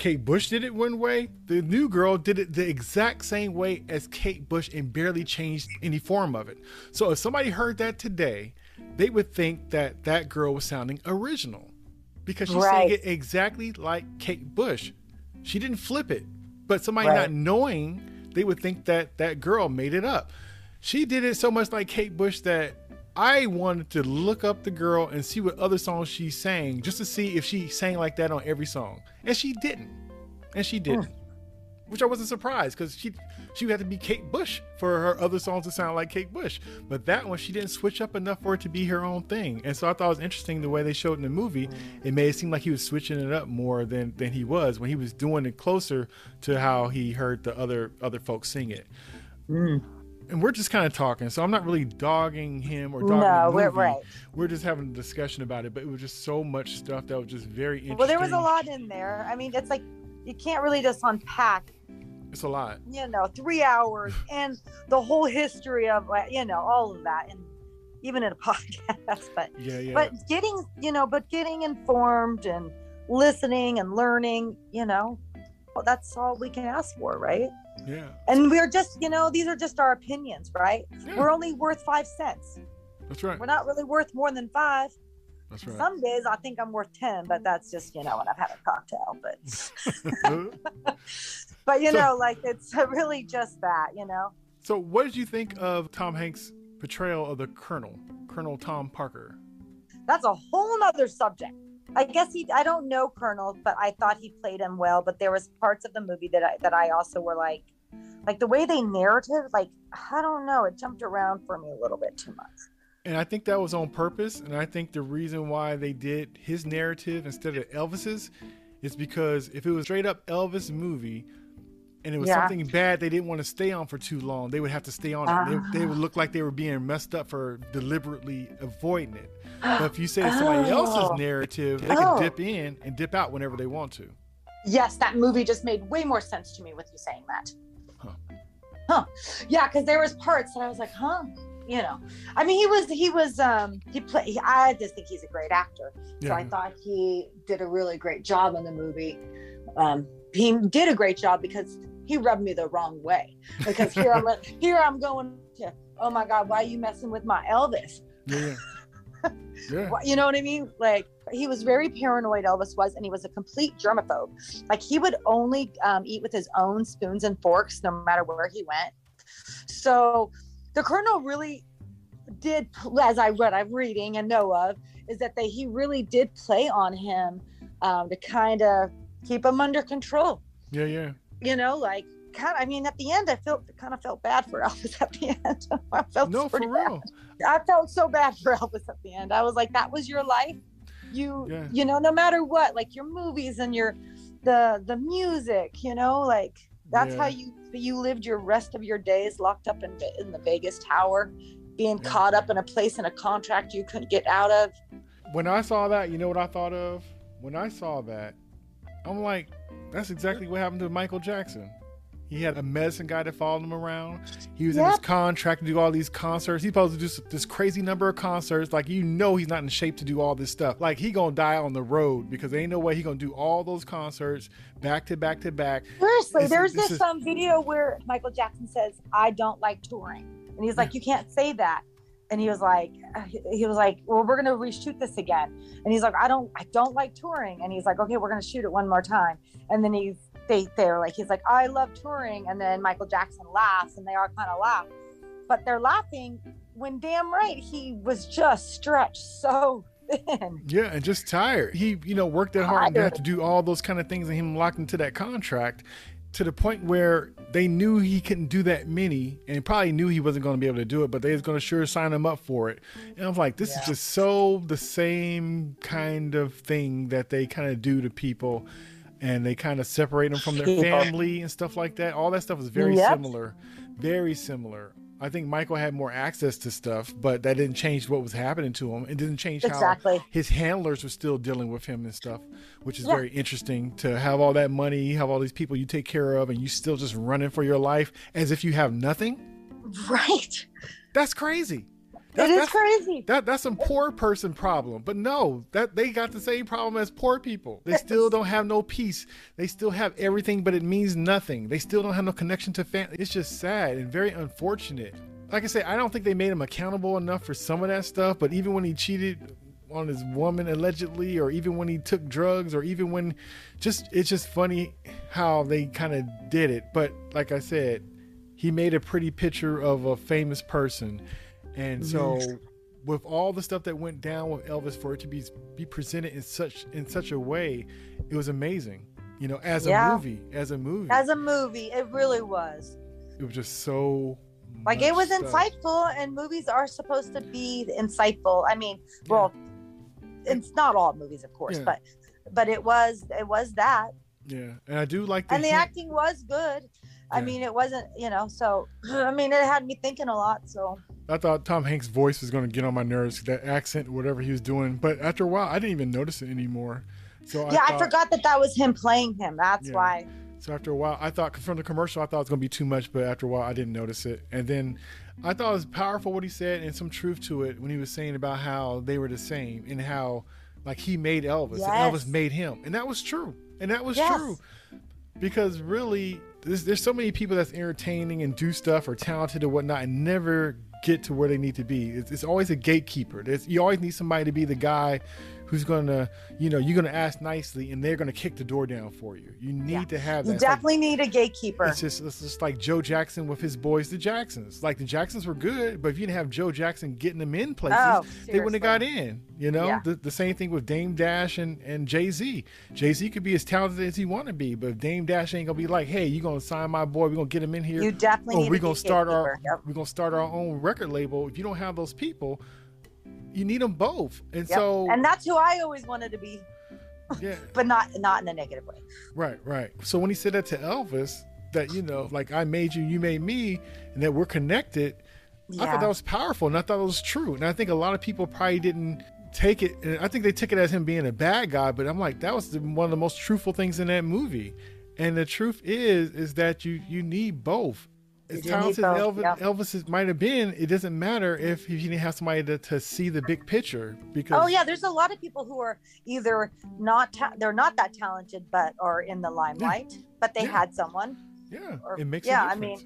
Kate Bush did it one way. The new girl did it the exact same way as Kate Bush and barely changed any form of it. So if somebody heard that today, they would think that that girl was sounding original because she sang Right. it exactly like Kate Bush. She didn't flip it, but somebody Right. not knowing, they would think that that girl made it up. She did it so much like Kate Bush that I wanted to look up the girl and see what other songs she sang just to see if she sang like that on every song. And she didn't. And she didn't. Hmm. Which I wasn't surprised because she she would have to be Kate Bush for her other songs to sound like Kate Bush. But that one she didn't switch up enough for it to be her own thing. And so I thought it was interesting the way they showed in the movie. It made it seem like he was switching it up more than than he was when he was doing it closer to how he heard the other other folks sing it hmm. And we're just kind of talking, so I'm not really dogging him or dogging No, the we're- right. We're just having a discussion about it, but it was just so much stuff that was just very interesting. Well, there was a lot in there. I mean, it's like, you can't really just unpack, It's a lot. you know, three hours and the whole history of, like, you know, all of that. And even in a podcast, but Yeah, yeah. but getting you know but getting informed and listening and learning you know well, that's all we can ask for right yeah. and we're just you know these are just our opinions right Yeah. we're only worth five cents That's right. we're not really worth more than five That's right. some days i think i'm worth 10 but that's just you know when i've had a cocktail but but you So- know like it's really just that you know so, what did you think of Tom Hanks' portrayal of the Colonel, Colonel Tom Parker? that's a whole nother subject. I guess he I don't know Colonel, but I thought he played him well. But there was parts of the movie that I that I also were like like the way they narrative, like I don't know, it jumped around for me a little bit too much. And I think that was on purpose. And I think the reason why they did his narrative instead of Elvis's is because if it was straight up Elvis movie and it was Yeah. something bad they didn't want to stay on for too long, they would have to stay on it. They, they would ah. look like they were being messed up for deliberately avoiding it. But if you say it's somebody Oh. else's narrative, they Oh. can dip in and dip out whenever they want to. Yes, that movie just made way more sense to me with you saying that. Huh. Huh. Yeah, because there was parts that I was like, huh. You know, I mean, he was he was um he play. I just think he's a great actor. So I thought he did a really great job in the movie. Um, he did a great job because he rubbed me the wrong way. Because here I'm here I'm going to, oh my God, why are you messing with my Elvis? Yeah, yeah. You know what I mean? Like he was very paranoid. Elvis was, and he was a complete germaphobe. Like he would only um, eat with his own spoons and forks, no matter where he went. So the colonel really did, as I read, I'm reading and know of, is that they he really did play on him um, to kind of keep him under control. Yeah, yeah. You know, like kind. I mean, at the end, I felt kind of felt bad for Elvis at the end. I felt No, for pretty bad. I felt so bad for Elvis at the end. I was like, that was your life. You, Yeah. you know, no matter what, like your movies and your, the the music, you know, like that's Yeah. how you you lived your rest of your days locked up in in the Vegas Tower, being Yeah. caught up in a place in a contract you couldn't get out of. When I saw that, you know what I thought of? When I saw that, I'm like, that's exactly what happened to Michael Jackson. He had a medicine guy that followed him around. He was in his contract to do all these concerts. He's supposed to do this crazy number of concerts. Like you know, he's not in shape to do all this stuff. Like he gonna die on the road because there ain't no way he gonna do all those concerts back to back to back. Seriously, is- there's this this is- um video where Michael Jackson says, "I don't like touring," and he's like, "You can't say that." And he was like, he was like, "Well, we're gonna reshoot this again." And he's like, "I don't, I don't like touring." And he's like, "Okay, we're gonna shoot it one more time." And then he's they they're like, he's like, oh, "I love touring," and then Michael Jackson laughs, and they all kind of laugh, but they're laughing when damn right he was just stretched so thin. Yeah, and just tired. He, you know, worked that hard and had to do all those kind of things and him locked into that contract to the point where they knew he couldn't do that many and probably knew he wasn't going to be able to do it, but they was going to sure sign him up for it. And I'm like, this is just so the same kind of thing that they kind of do to people and they kind of separate them from their family and stuff like that. All that stuff is very Yep. similar. Very similar. I think Michael had more access to stuff, but that didn't change what was happening to him. It didn't change how his handlers were still dealing with him and stuff, which is Yeah. very interesting to have all that money, have all these people you take care of, and you still just running for your life as if you have nothing. Right. That's crazy. It That- is that's, crazy. That that's some poor person problem. But no, that they got the same problem as poor people. They still don't have no peace. They still have everything, but it means nothing. They still don't have no connection to family. It's just sad and very unfortunate. Like I said, I don't think they made him accountable enough for some of that stuff. But even when he cheated on his woman allegedly, or even when he took drugs, or even when just it's just funny how they kind of did it. But like I said, he made a pretty picture of a famous person. And so with all the stuff that went down with Elvis for it to be be presented in such in such a way, it was amazing. You know, as a movie, as a movie. As a movie, it really was. it was just so Like it was stuff. insightful, and movies are supposed to be insightful. I mean, well, it's not all movies, of course, Yeah. but but it was it was that, Yeah. And I do like the and the hint- acting was good. I mean, it wasn't you know. So I mean, it had me thinking a lot. So I thought Tom Hanks' voice was going to get on my nerves, that accent, whatever he was doing. But after a while, I didn't even notice it anymore. So yeah, I, thought- forgot that that was him playing him. That's Yeah. why. So after a while, I thought from the commercial, I thought it was gonna be too much, but after a while, I didn't notice it. And then I thought it was powerful what he said and some truth to it when he was saying about how they were the same and how like he made Elvis Yes. and Elvis made him, and that was true. And that was Yes. true because really, there's, there's so many people that's entertaining and do stuff or talented or whatnot and never get to where they need to be. It's, it's always a gatekeeper. There's, you always need somebody to be the guy who's gonna, you know, you're gonna ask nicely and they're gonna kick the door down for you. You need Yeah. to have that. You It's like- definitely need a gatekeeper. it's just it's just like Joe Jackson with his boys, the Jacksons. Like the Jacksons were good, but if you didn't have Joe Jackson getting them in places, Oh, they wouldn't have got in. You know, Yeah. the, the same thing with Dame Dash and, and Jay Z. Jay Z could be as talented as he want to be, but if Dame Dash ain't gonna be like, hey, you're gonna sign my boy? We're gonna get him in here. You definitely or need we're a gonna start our. Yep. we're gonna start our own record label. If you don't have those people, you need them both. And Yep. so, and that's who I always wanted to be, yeah, but not not in a negative way. Right, right. So when he said that to Elvis, that you know, like I made you, you made me, and that we're connected, I thought that was powerful, and I thought it was true. And I think a lot of people probably didn't take it. And I think they took it as him being a bad guy, but I'm like, that was the, one of the most truthful things in that movie. And the truth is, is that you you need both. As talented as Elvis, yeah. Elvis is- might have been, it doesn't matter if, you didn't have somebody to, to see the big picture. Because Oh yeah, there's a lot of people who are either not ta- they're not that talented, but are in the limelight, but they Yeah. had someone. yeah, or- it makes yeah, a I mean.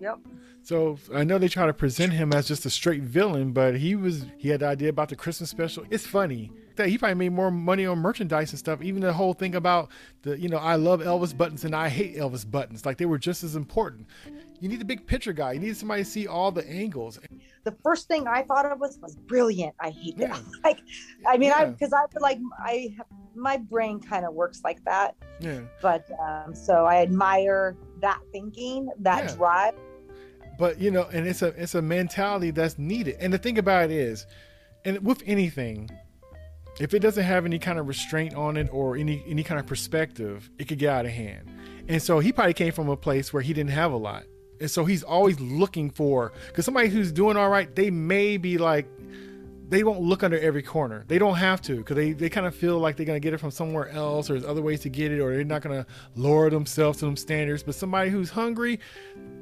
Yep. So I know they try to present him as just a straight villain, but he was he had the idea about the Christmas special. It's funny that he probably made more money on merchandise and stuff. Even the whole thing about the you know I love Elvis buttons and I hate Elvis buttons, like they were just as important. You need a big picture guy. You need somebody to see all the angles. The first thing I thought of was was brilliant. I hate that. Yeah. Like, I mean, I because I feel like I my brain kind of works like that. Yeah. But um, so I admire that thinking, that Yeah. drive. but you know and it's a it's a mentality that's needed and the thing about it is and with anything if it doesn't have any kind of restraint on it or any any kind of perspective it could get out of hand and so he probably came from a place where he didn't have a lot and so he's always looking for because somebody who's doing all right they may be like they won't look under every corner. They don't have to because they, they kind of feel like they're going to get it from somewhere else or there's other ways to get it or they're not going to lower themselves to them standards. But somebody who's hungry,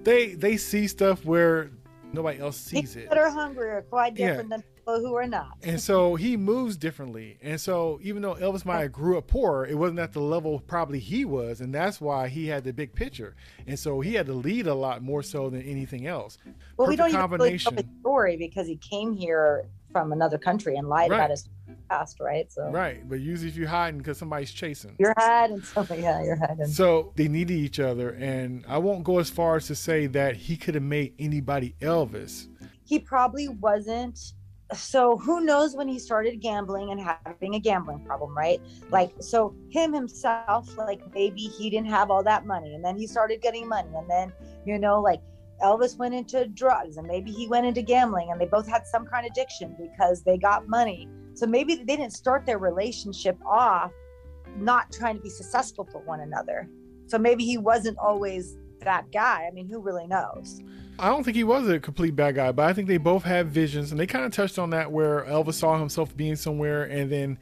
they they see stuff where nobody else sees People it. that are hungry are quite Yeah. different than people who are not. And so he moves differently. And so even though Elvis Meyer grew up poor, it wasn't at the level probably he was. And that's why he had the big picture. And so he had to lead a lot more so than anything else. Well, we don't Perfect even really know combination. his story because he came here from another country and lied Right. about his past, right? So Right. But usually if you're hiding because somebody's chasing. you're hiding. So yeah, you're hiding. So they needed each other, and I won't go as far as to say that he could have made anybody Elvis. he probably wasn't so who knows when he started gambling and having a gambling problem right? Like so him himself like maybe he didn't have all that money and then he started getting money and then you know like elvis went into drugs and maybe he went into gambling and they both had some kind of addiction because they got money. So maybe they didn't start their relationship off not trying to be successful for one another. So maybe he wasn't always that guy i mean who really knows I don't think he was a complete bad guy, but I think they both had visions, and they kind of touched on that where Elvis saw himself being somewhere, and then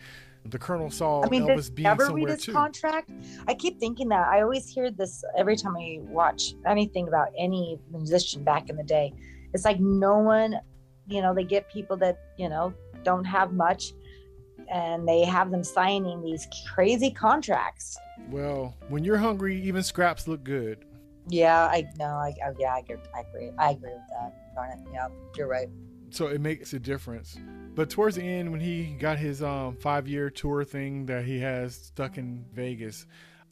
the Colonel saw I mean, Elvis being ever read his too. contract? I keep thinking that. I always hear this every time I watch anything about any musician back in the day. It's like no one, you know, they get people that, you know, don't have much and they have them signing these crazy contracts. well, when you're hungry, even scraps look good. Yeah, I know. I, I yeah, I agree. I agree. I agree with that. Darn it. Yeah, you're right. so it makes a difference. But towards the end, when he got his um, five-year tour thing that he has stuck in Vegas,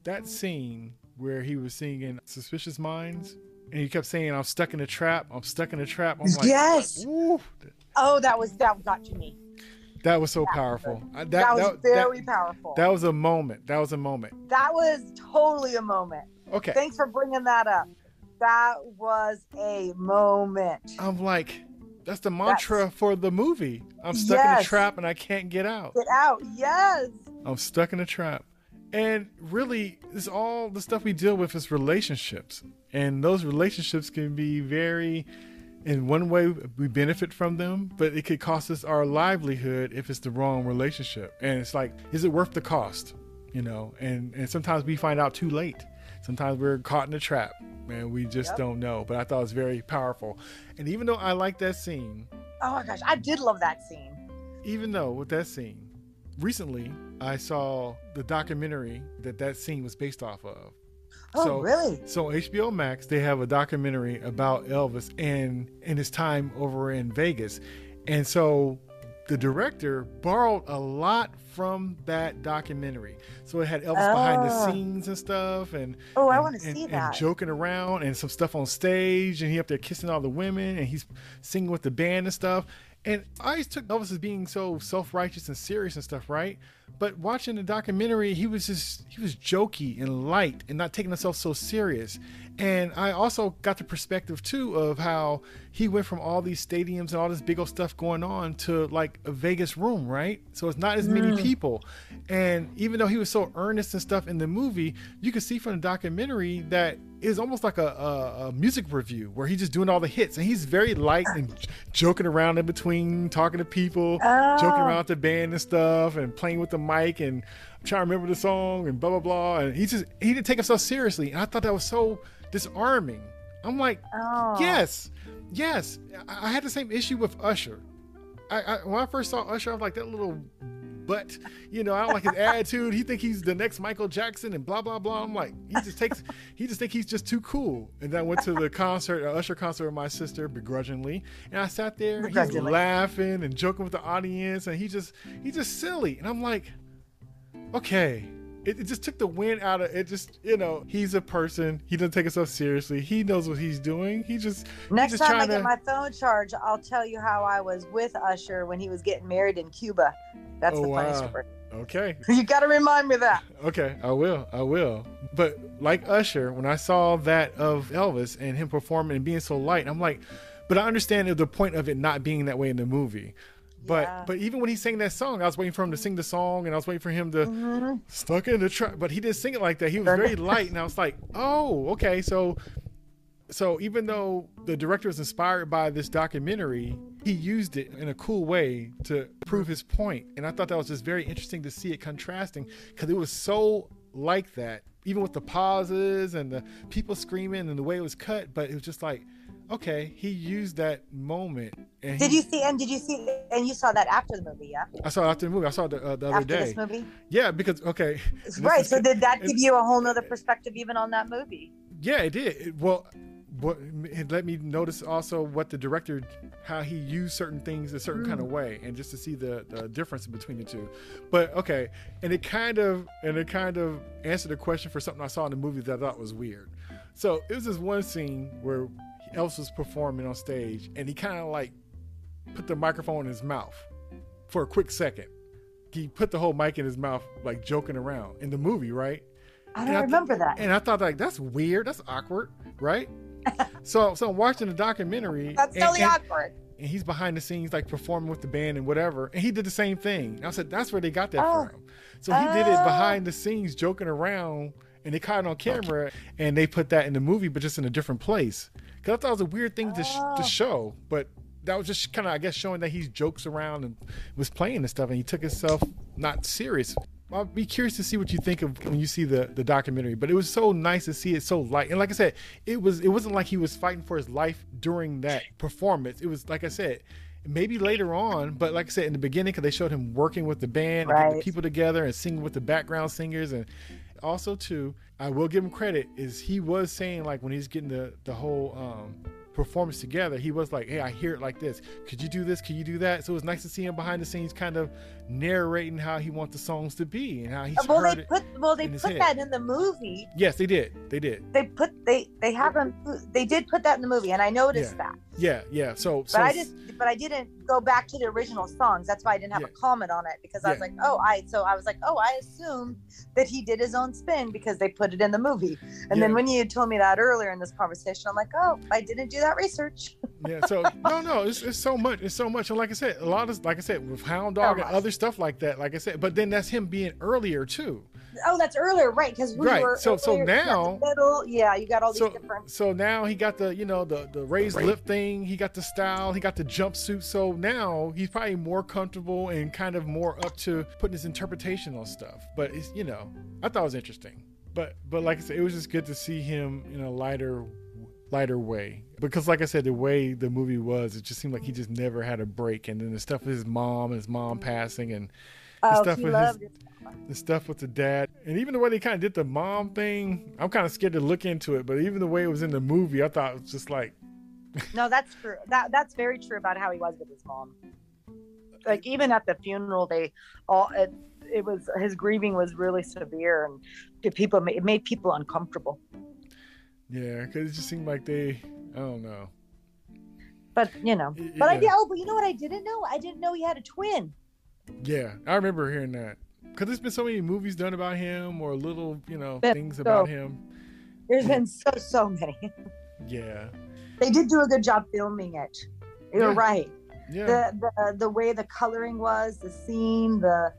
that scene where he was singing "Suspicious Minds" and he kept saying, "I'm stuck in a trap. I'm stuck in a trap." I'm like, yes. Oh, that was that got to me. That was so powerful. Uh, That, That, was that- very that- powerful. That was a moment. That was a moment. that was totally a moment. Okay. Thanks for bringing that up. That was a moment. I'm like, that's the mantra for the movie. I'm stuck in a trap and I can't get out. Get out. Yes. I'm stuck in a trap. And really, it's all the stuff we deal with is relationships. And those relationships can be very, in one way, we benefit from them, but it could cost us our livelihood if it's the wrong relationship. And it's like, is it worth the cost? You know, and, and sometimes we find out too late. Sometimes we're caught in a trap and we just Yep. don't know. But I thought it was very powerful. And even though I like that scene, Oh my gosh, I did love that scene. even though with that scene, recently I saw the documentary that that scene was based off of. Oh, So- really? So HBO Max, they have a documentary about Elvis and and his time over in Vegas, and so the director borrowed a lot from that documentary. So it had Elvis behind the Ah. scenes and stuff, and Oh, I want to and- see and that. joking around and some stuff on stage, and he up there kissing all the women, and he's singing with the band and stuff. And I always took Elvis as being so self righteous and serious and stuff, right? But watching the documentary, he was just he was jokey and light and not taking himself so serious. And I also got the perspective too of how he went from all these stadiums and all this big old stuff going on to like a Vegas room, right? So it's not as many mm. people. And even though he was so earnest and stuff in the movie, you could see from the documentary that it's almost like a, a, a music review where he's just doing all the hits and he's very light and j- joking around in between, talking to people, joking Oh. around with the band and stuff, and playing with the mic and I'm trying to remember the song and blah blah blah. And he just he didn't take himself seriously, and I thought that was so disarming. I'm like, Oh. yes, yes. I, I had the same issue with Usher. I, I when I first saw Usher, I was like that little butt. You know, I don't like his attitude. He think he's the next Michael Jackson and blah blah blah. I'm like, he just takes, he just think he's just too cool. And then I went to the concert, uh, Usher concert with my sister begrudgingly, and I sat there. He's laughing and joking with the audience, and he just, he's just silly. And I'm like, okay. It, it just took the wind out of it. Just you know, he's a person. He doesn't take himself seriously. He knows what he's doing. He just he's Next just time I get to- my phone charged, I'll tell you how I was with Usher when he was getting married in Cuba. That's Oh, the funny wow. story. Okay, You got to remind me that. okay, I will, I will. But like Usher, when I saw that of Elvis and him performing and being so light, I'm like, but I understand the point of it not being that way in the movie. But Yeah. but even when he sang that song, I was waiting for him to sing the song, and I was waiting for him to Mm-hmm. stuck in the truck. But he didn't sing it like that. He was very light, and I was like, oh, okay. So so even though the director was inspired by this documentary, he used it in a cool way to prove his point. And I thought that was just very interesting to see it contrasting because it was so like that, even with the pauses and the people screaming and the way it was cut. But it was just like, okay, he used that moment. And Did he- you see? And did you see? And you saw that after the movie, yeah? I saw it after the movie. I saw it the, uh, the other After day. this movie, Yeah, because okay, right? is- So did that give you a whole nother perspective even on that movie? Yeah, it did. It- well, what it let me notice also what the director, how he used certain things a certain kind of way, and just to see the, the difference between the two. But okay, and it kind of and it kind of answered a question for something I saw in the movie that I thought was weird. So it was this one scene where Elvis was performing on stage, and he kind of like put the microphone in his mouth for a quick second. He put the whole mic in his mouth, like joking around in the movie, right? I don't I remember that. And I thought like that's weird, that's awkward, right? so so I'm watching the documentary. That's and, totally and- awkward. and he's behind the scenes like performing with the band and whatever. And he did the same thing. And I said that's where they got that Oh. from. So he did it Oh. behind the scenes, joking around, and they caught it on camera, and they put that in the movie, but just in a different place. Because I thought it was a weird thing to, sh- Oh. to show, but that was just kind of I guess showing that he jokes around and was playing and stuff, and he took himself not serious. I'll be curious to see what you think of when you see the, the documentary. But it was so nice to see it so light. And like I said, it was it wasn't like he was fighting for his life during that performance. It was like I said, maybe later on, but like I said in the beginning, because they showed him working with the band, and the people together, and singing with the background singers, and also too, I will give him credit is he was saying like when he's getting the the whole um performance together, he was like, "Hey, I hear it like this. Could you do this? Could you do that?" So it was nice to see him behind the scenes, kind of narrating how he wants the songs to be and how he's well, heard they put well they put head. that in the movie. Yes, they did. They did. They put they they have them. They did put that in the movie, and I noticed Yeah. that. Yeah, yeah. So, But so I just but I didn't go back to the original songs. That's why I didn't have Yeah. a comment on it because I was Yeah. like, oh, I so I was like, oh, I assumed that he did his own spin because they put it in the movie. And then when you had told me that earlier in this conversation, I'm like, oh, I didn't do that research. yeah. So no, no. It's, it's so much. It's so much. And like I said, a lot of like I said with Hound Dog and other stuff like that. Like I said, but then that's him being earlier too. Oh, that's earlier, right? Because we Right. were So- so earlier, yeah, the now- middle, yeah, you got all these so different. so now he got the you know the the raised lip thing he got the style he got the jumpsuit so now he's probably more comfortable and kind of more up to putting his interpretation on stuff but it's you know i thought it was interesting but but like i said it was just good to see him in a lighter lighter way because like i said the way the movie was it just seemed like he just never had a break and then the stuff with his mom and his mom mm-hmm. passing and the Oh, stuff with his, the stuff with the dad and even the way they kind of did the mom thing i'm kind of scared to look into it but even the way it was in the movie i thought it was just like No, that's true. That that's very true about how he was with his mom. Like even at the funeral, they all it, it was his grieving was really severe, and people it made people uncomfortable. Yeah because it just seemed like they i don't know But you know, but I yeah. did. Oh, but you know what I didn't know? I didn't know he had a twin. yeah i remember hearing that because there's been so many movies done about him or little you know Been things so- about him There's been so so many. yeah they did do a good job filming it. You're Yeah. right. yeah The, the the way the coloring was, the scene, the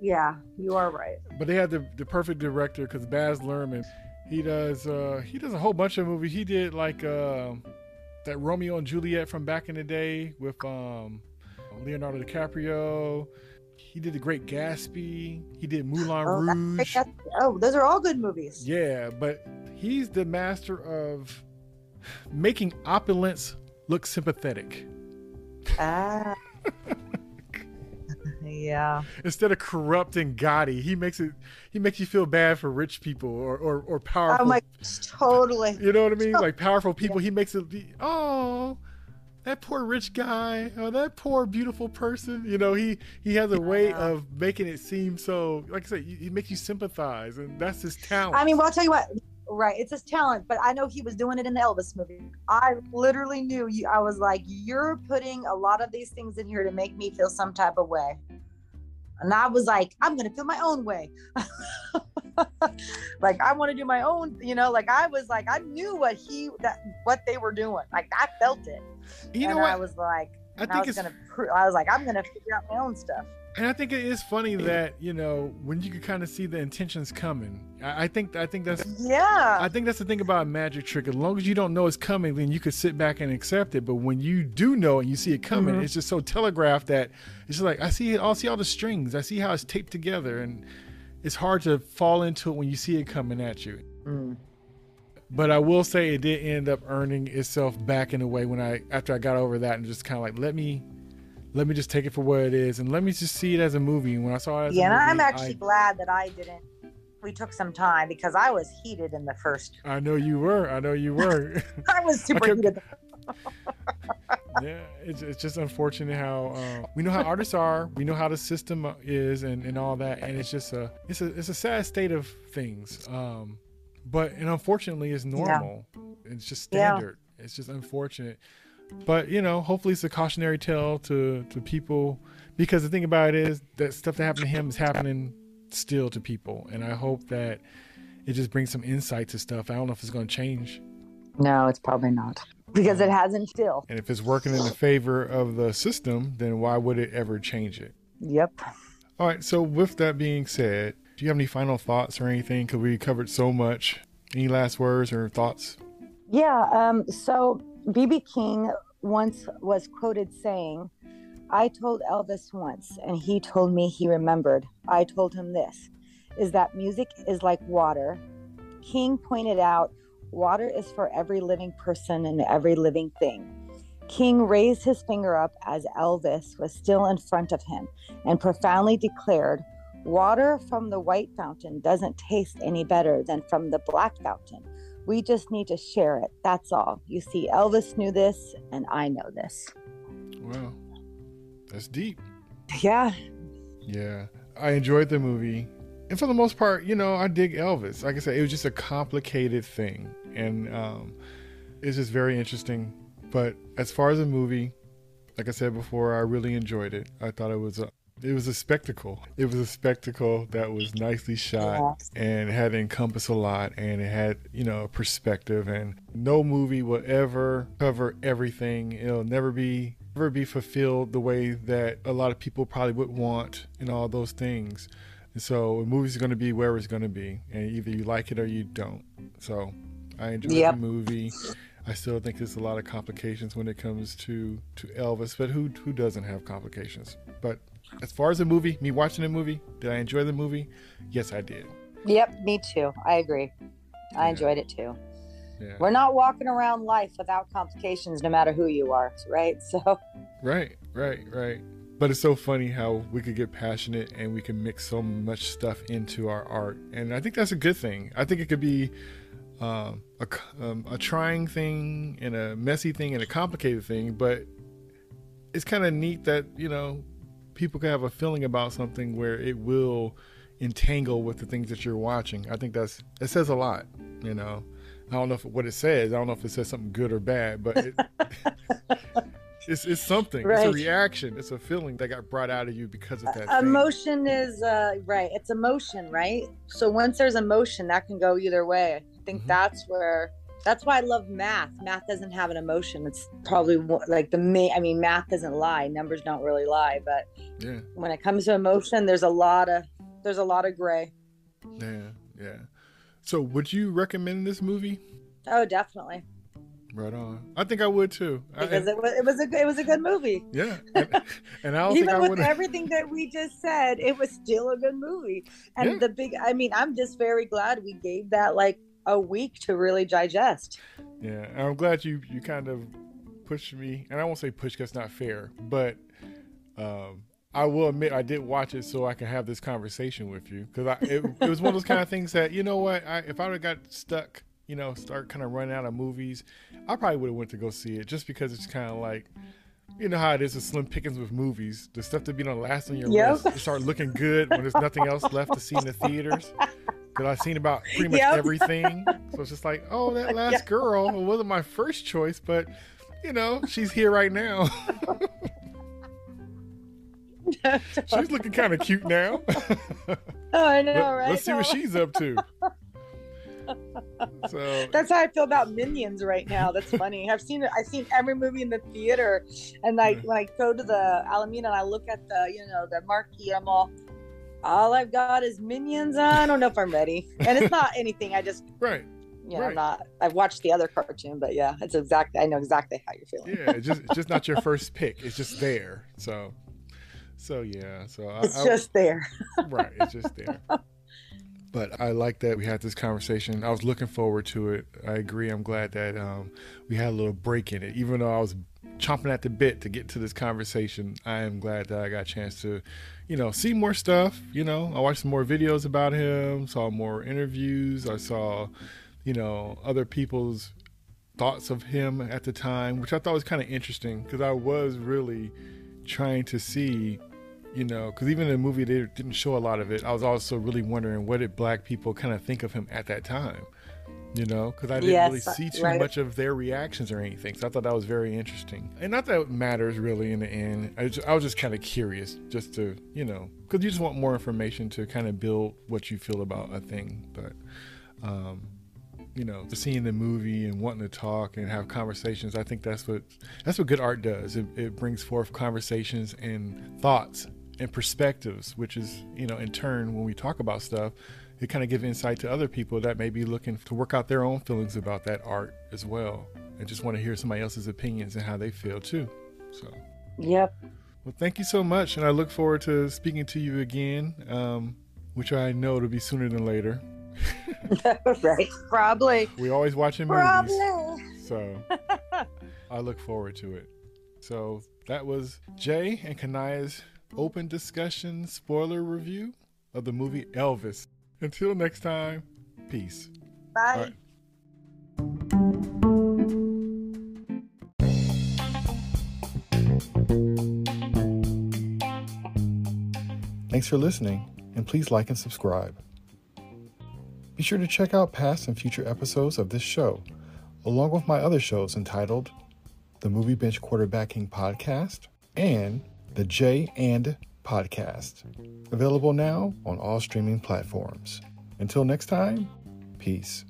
yeah, you are right. but they had the, the perfect director because Baz Luhrmann, he does uh he does a whole bunch of movies. He did like uh, that Romeo and Juliet from back in the day with um Leonardo DiCaprio. He did the Great Gatsby. He did Moulin Oh, Rouge. oh, those are all good movies. Yeah, but he's the master of making opulence look sympathetic. Ah. Yeah. Instead of corrupting Gotti, he makes it he makes you feel bad for rich people or or, or powerful. Oh my gosh, totally. You know what I mean? Like powerful people. He makes it. Oh, that poor rich guy. Oh, that poor beautiful person. You know, he he has a way Yeah. of making it seem so. Like I said, he he makes you sympathize, and that's his talent. I mean, well, I'll tell you what. Right, it's his talent, but I know he was doing it in the Elvis movie. I literally knew you. I was like, you're putting a lot of these things in here to make me feel some type of way, and I was like, I'm gonna feel my own way. like I want to do my own, you know. Like I was like, I knew what he that what they were doing. Like I felt it, you know and I was like, I I, think was it's gonna. I was like, I'm gonna figure out my own stuff. And I think it is funny that you know when you can kind of see the intentions coming. I, I think I think that's Yeah. I think that's the thing about a magic trick. As long as you don't know it's coming, then you could sit back and accept it. But when you do know and you see it coming, Mhm. it's just so telegraphed that it's just like I see it. I see all the strings. I see how it's taped together, and it's hard to fall into it when you see it coming at you. Mm. But I will say it did end up earning itself back in a way when I after I got over that and just kind of like let me let me just take it for what it is and let me just see it as a movie. And when I saw it as Yeah, movie, I'm actually I, glad that I didn't. We took some time because I was heated in the first. I know you were. I know you were. I was super kept- heated. yeah, it's, it's just unfortunate how uh, we know how artists are, we know how the system is, and, and all that, and it's just a it's a it's a sad state of things. Um, but and unfortunately, it's normal. Yeah. It's just standard. Yeah. standard. It's just unfortunate. But you know, hopefully, it's a cautionary tale to to people because the thing about it is that stuff that happened to him is happening still to people, and I hope that it just brings some insight to stuff. I don't know if it's going to change. No, it's probably not because it hasn't still. And if it's working in the favor of the system, then why would it ever change it? Yep. All right. So, with that being said, do you have any final thoughts or anything? Because we covered so much. Any last words or thoughts? Yeah. Um. So BB King once was quoted saying, "I told Elvis once, and he told me he remembered. I told him this: is that music is like water." King pointed out, "Water is for every living person and every living thing." King raised his finger up as Elvis was still in front of him and profoundly declared, Water from the white fountain doesn't taste any better than from the black fountain. We just need to share it. That's all. You see, Elvis knew this, and I know this. Well, that's deep. Yeah. Yeah. I enjoyed the movie. And for the most part, you know, I dig Elvis. Like I said, it was just a complicated thing. And um, it's just very interesting. But as far as a movie, like I said before, I really enjoyed it. I thought it was a it was a spectacle. It was a spectacle that was nicely shot Yes. and had to encompass a lot and it had, you know, a perspective and no movie will ever cover everything. It'll never be never be fulfilled the way that a lot of people probably would want and all those things. And so a movie's going to be where it's going to be and either you like it or you don't. So I enjoyed Yep. the movie. I still think there's a lot of complications when it comes to to Elvis, but who who doesn't have complications? But as far as the movie, me watching the movie, did I enjoy the movie? Yes, I did. Yep, me too. I agree. I Yeah. enjoyed it too. Yeah. We're not walking around life without complications, no matter who you are, right? So, Right, right, right. But it's so funny how we could get passionate and we can mix so much stuff into our art, and I think that's a good thing. I think it could be um, a, um, a trying thing and a messy thing and a complicated thing, but it's kind of neat that you know people can have a feeling about something where it will entangle with the things that you're watching. I think that's it says a lot. You know, I don't know if, what it says. I don't know if it says something good or bad, but it, it's it's something. It's a reaction. It's a feeling that got brought out of you because of that. thing. emotion is uh, right. It's emotion, right? So once there's emotion, that can go either way. I think Mhm. that's where. That's why I love math. Math doesn't have an emotion. It's probably like the main. I mean, math doesn't lie. Numbers don't really lie. But Yeah, when it comes to emotion, there's a lot of there's a lot of gray. yeah, yeah. So, would you recommend this movie? Oh, definitely, Right on. I think I would too. I- because it was it was a good- it was a good movie. yeah, and, and I Even I with everything that we just said, it was still a good movie. And Yeah. the big, I mean, I'm just very glad we gave that like a week to really digest. Yeah, and I'm glad you you kind of pushed me, and I won't say push because it's not fair, but um, I will admit I did watch it so I can have this conversation with you because it, it was one of those kind of things that you know what I, if I would have got stuck, you know, start kind of running out of movies, I probably would have went to go see it just because it's kind of like. You know how it is with slim pickings with movies. The stuff that be on the last on your Yep. list, it start looking good when there's nothing else left to see in the theaters. Because I've seen about pretty much Yep. everything, so it's just like, oh, that last girl wasn't my first choice, but you know, she's here right now. she's looking kind of cute now. Oh, I know, right? Let's see what she's up to. So That's how I feel about Minions right now. That's funny. I've seen it. I've seen every movie in the theater, and like Yeah. when I go to the Alameda and I look at the, you know, the marquee, I'm all, all I've got is Minions. I don't know if I'm ready, and it's not anything. I just, right, you know, Right. I'm not. I've watched the other cartoon, but yeah, it's exactly. I know exactly how you're feeling. yeah, it's just it's just not your first pick. It's just there. So, so yeah. So I, It's I- just there. right. It's just there. But I like that we had this conversation. I was looking forward to it. I agree. I'm glad that um, we had a little break in it. Even though I was chomping at the bit to get to this conversation, I am glad that I got a chance to, you know, see more stuff. You know, I watched some more videos about him, saw more interviews. I saw, you know, other people's thoughts of him at the time, which I thought was kind of interesting because I was really trying to see you know, because even in the movie they didn't show a lot of it. I was also really wondering what did black people kind of think of him at that time, you know, because I didn't Yes, really see too right. much of their reactions or anything. So I thought that was very interesting, and not that it matters really in the end. I, just, I was just kind of curious, just to you know, because you just want more information to kind of build what you feel about a thing, but. Um, you know, seeing the movie and wanting to talk and have conversations. I think that's what that's what good art does. It, it brings forth conversations and thoughts and perspectives, which is you know, in turn, when we talk about stuff, it kind of give insight to other people that may be looking to work out their own feelings about that art as well, and just want to hear somebody else's opinions and how they feel too. So. Yep. Well, thank you so much, and I look forward to speaking to you again, um, which I know to be sooner than later. right. Probably. We always watching movies. Probably. So I look forward to it. So that was Jay and Kania's open discussion spoiler review of the movie Elvis. Until next time, peace. Bye. All right. Thanks for listening, and please like and subscribe. Be sure to check out past and future episodes of this show, along with my other shows entitled The Movie Bench Quarterbacking Podcast and The J and Podcast, available now on all streaming platforms. Until next time, peace.